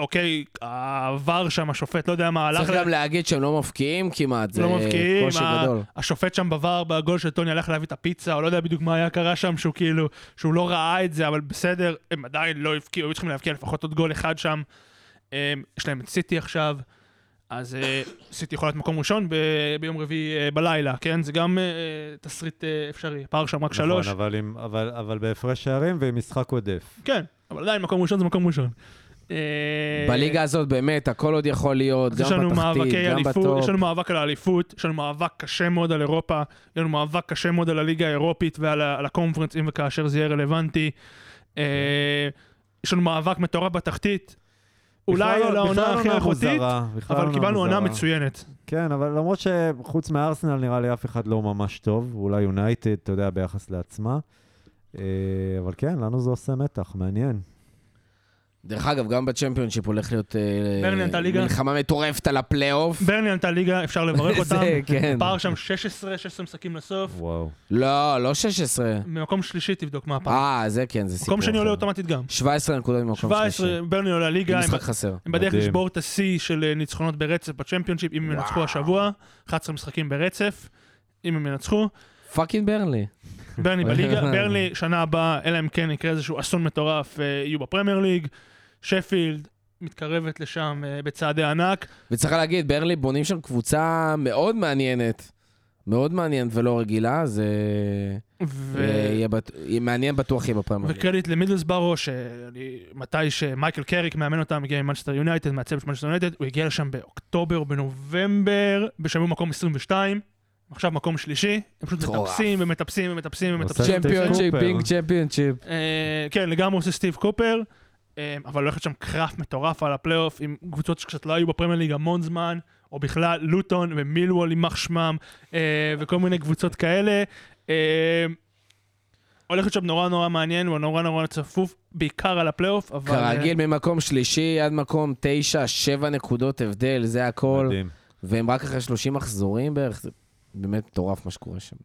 אוקיי, העבר שם, השופט, לא יודע מה, הלך... צריך ל- גם להגיד שהם לא מפקיעים כמעט, זה לא מבקיעים, קושי ה- גדול. השופט שם בVAR בגול של טוני הלך להביא את הפיצה, או לא יודע בדיוק מה היה קרה שם, שהוא כאילו, שהוא לא ראה את זה, אבל בסדר, הם עדיין לא הבקיעו, היו צריכים להבקיע לפחות עוד גול אחד שם. הם, יש להם את סיטי עכשיו, אז אה, סיטי יכול להיות מקום ראשון ב- ביום רביעי אה, בלילה, כן? זה גם אה, תסריט אפשרי, פער שם רק שלוש. נכון, אבל, אבל, אבל בהפרש שערים ועם משחק עודף. כן, אבל עדיין מקום ראשון זה מקום ראשון. אה, בליגה הזאת באמת הכל עוד יכול להיות, גם בתחתית, גם בטופ. יש לנו מאבק על האליפות, יש לנו מאבק קשה מאוד על אירופה, יש לנו מאבק קשה מאוד על הליגה האירופית ועל על הקונפרנס, אם וכאשר זה יהיה רלוונטי. אה, יש לנו מאבק מטורף בתחתית. אולי בכלל לא- על העונה הכי עונה איכותית, אבל עונה קיבלנו עונה. מצוינת. כן, אבל למרות שחוץ מארסנל נראה לי אף אחד לא ממש טוב, אולי יונייטד, אתה יודע, ביחס לעצמה. אה, אבל כן, לנו זה עושה מתח, מעניין. דרך אגב, גם בצ'מפיונשיפ הולך להיות אה, ברני עלתה ליגה. מלחמה מטורפת על הפלייאוף. ברנלי עלתה ליגה, אפשר לברך אותם. זה, כן. פער שם 16, 16 משחקים לסוף. וואו. לא, לא 16. ממקום שלישי תבדוק מה הפער. אה, זה כן, זה סיפור מקום שני. עולה אוטומטית גם. 17 נקודות ממקום 17, שלישי. ברנלי עולה ליגה. עם הם- משחק חסר. הם בדרך. לשבור את השיא של אה, ניצחונות ברצף בצ'מפיונשיפ, אם הם ינצחו השבוע, 11 משחקים ברצף, אם הם ינצחו. fucking ברנלי. ברנלי בליגה, ברנלי שנה הבאה, אלא אם כן יקרה איזשהו אסון מטורף, אה, יהיו בפרמייר ליג. שפילד מתקרבת לשם אה, בצעדי ענק. וצריך להגיד, ברנלי בונים שם קבוצה מאוד מעניינת. מאוד מעניינת ולא רגילה, זה ו... יהיה בט- מעניין בטוח יהיה בפרמייר. וקרדיט למידלסברו, שאני, מתי שמייקל קריק מאמן אותם, הגיע ממנצ'סטר יונייטד, מהצוות של מנצ'סטר יונייטד, הוא הגיע לשם באוקטובר או בנובמבר, בשבוע מקום 22, עכשיו מקום שלישי, הם פשוט. מטפסים ומטפסים ומטפסים ומטפסים. קופר. בינג צ'מפיונשיפ. אה, כן, לגמרי עושה סטיב קופר, אה, אבל הולכת שם קראפ מטורף על הפלייאוף, עם קבוצות שקצת לא היו בפרמייר ליג המון זמן, או בכלל לוטון ומילוול יימח שמם, אה, וכל מיני קבוצות כאלה. אה, הולכת שם נורא נורא מעניין, הוא נורא נורא צפוף, בעיקר על הפלייאוף, אבל... אה, כרגיל ממקום שלישי עד מקום תשע, שבע נקודות הבדל, זה הכל. מדהים. והם רק אחרי 30 מחזורים בערך, זה באמת מטורף מה שקורה שם.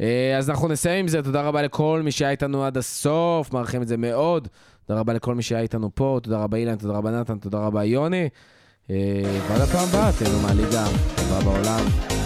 אה, אז אנחנו נסיים עם זה, תודה רבה לכל מי שהיה איתנו עד הסוף, מעריכים את זה מאוד. תודה רבה לכל מי שהיה איתנו פה, תודה רבה אילן, תודה רבה נתן, תודה רבה יוני. אה, ועד הפעם הבאה, תהנו מהליגה הטובה בעולם.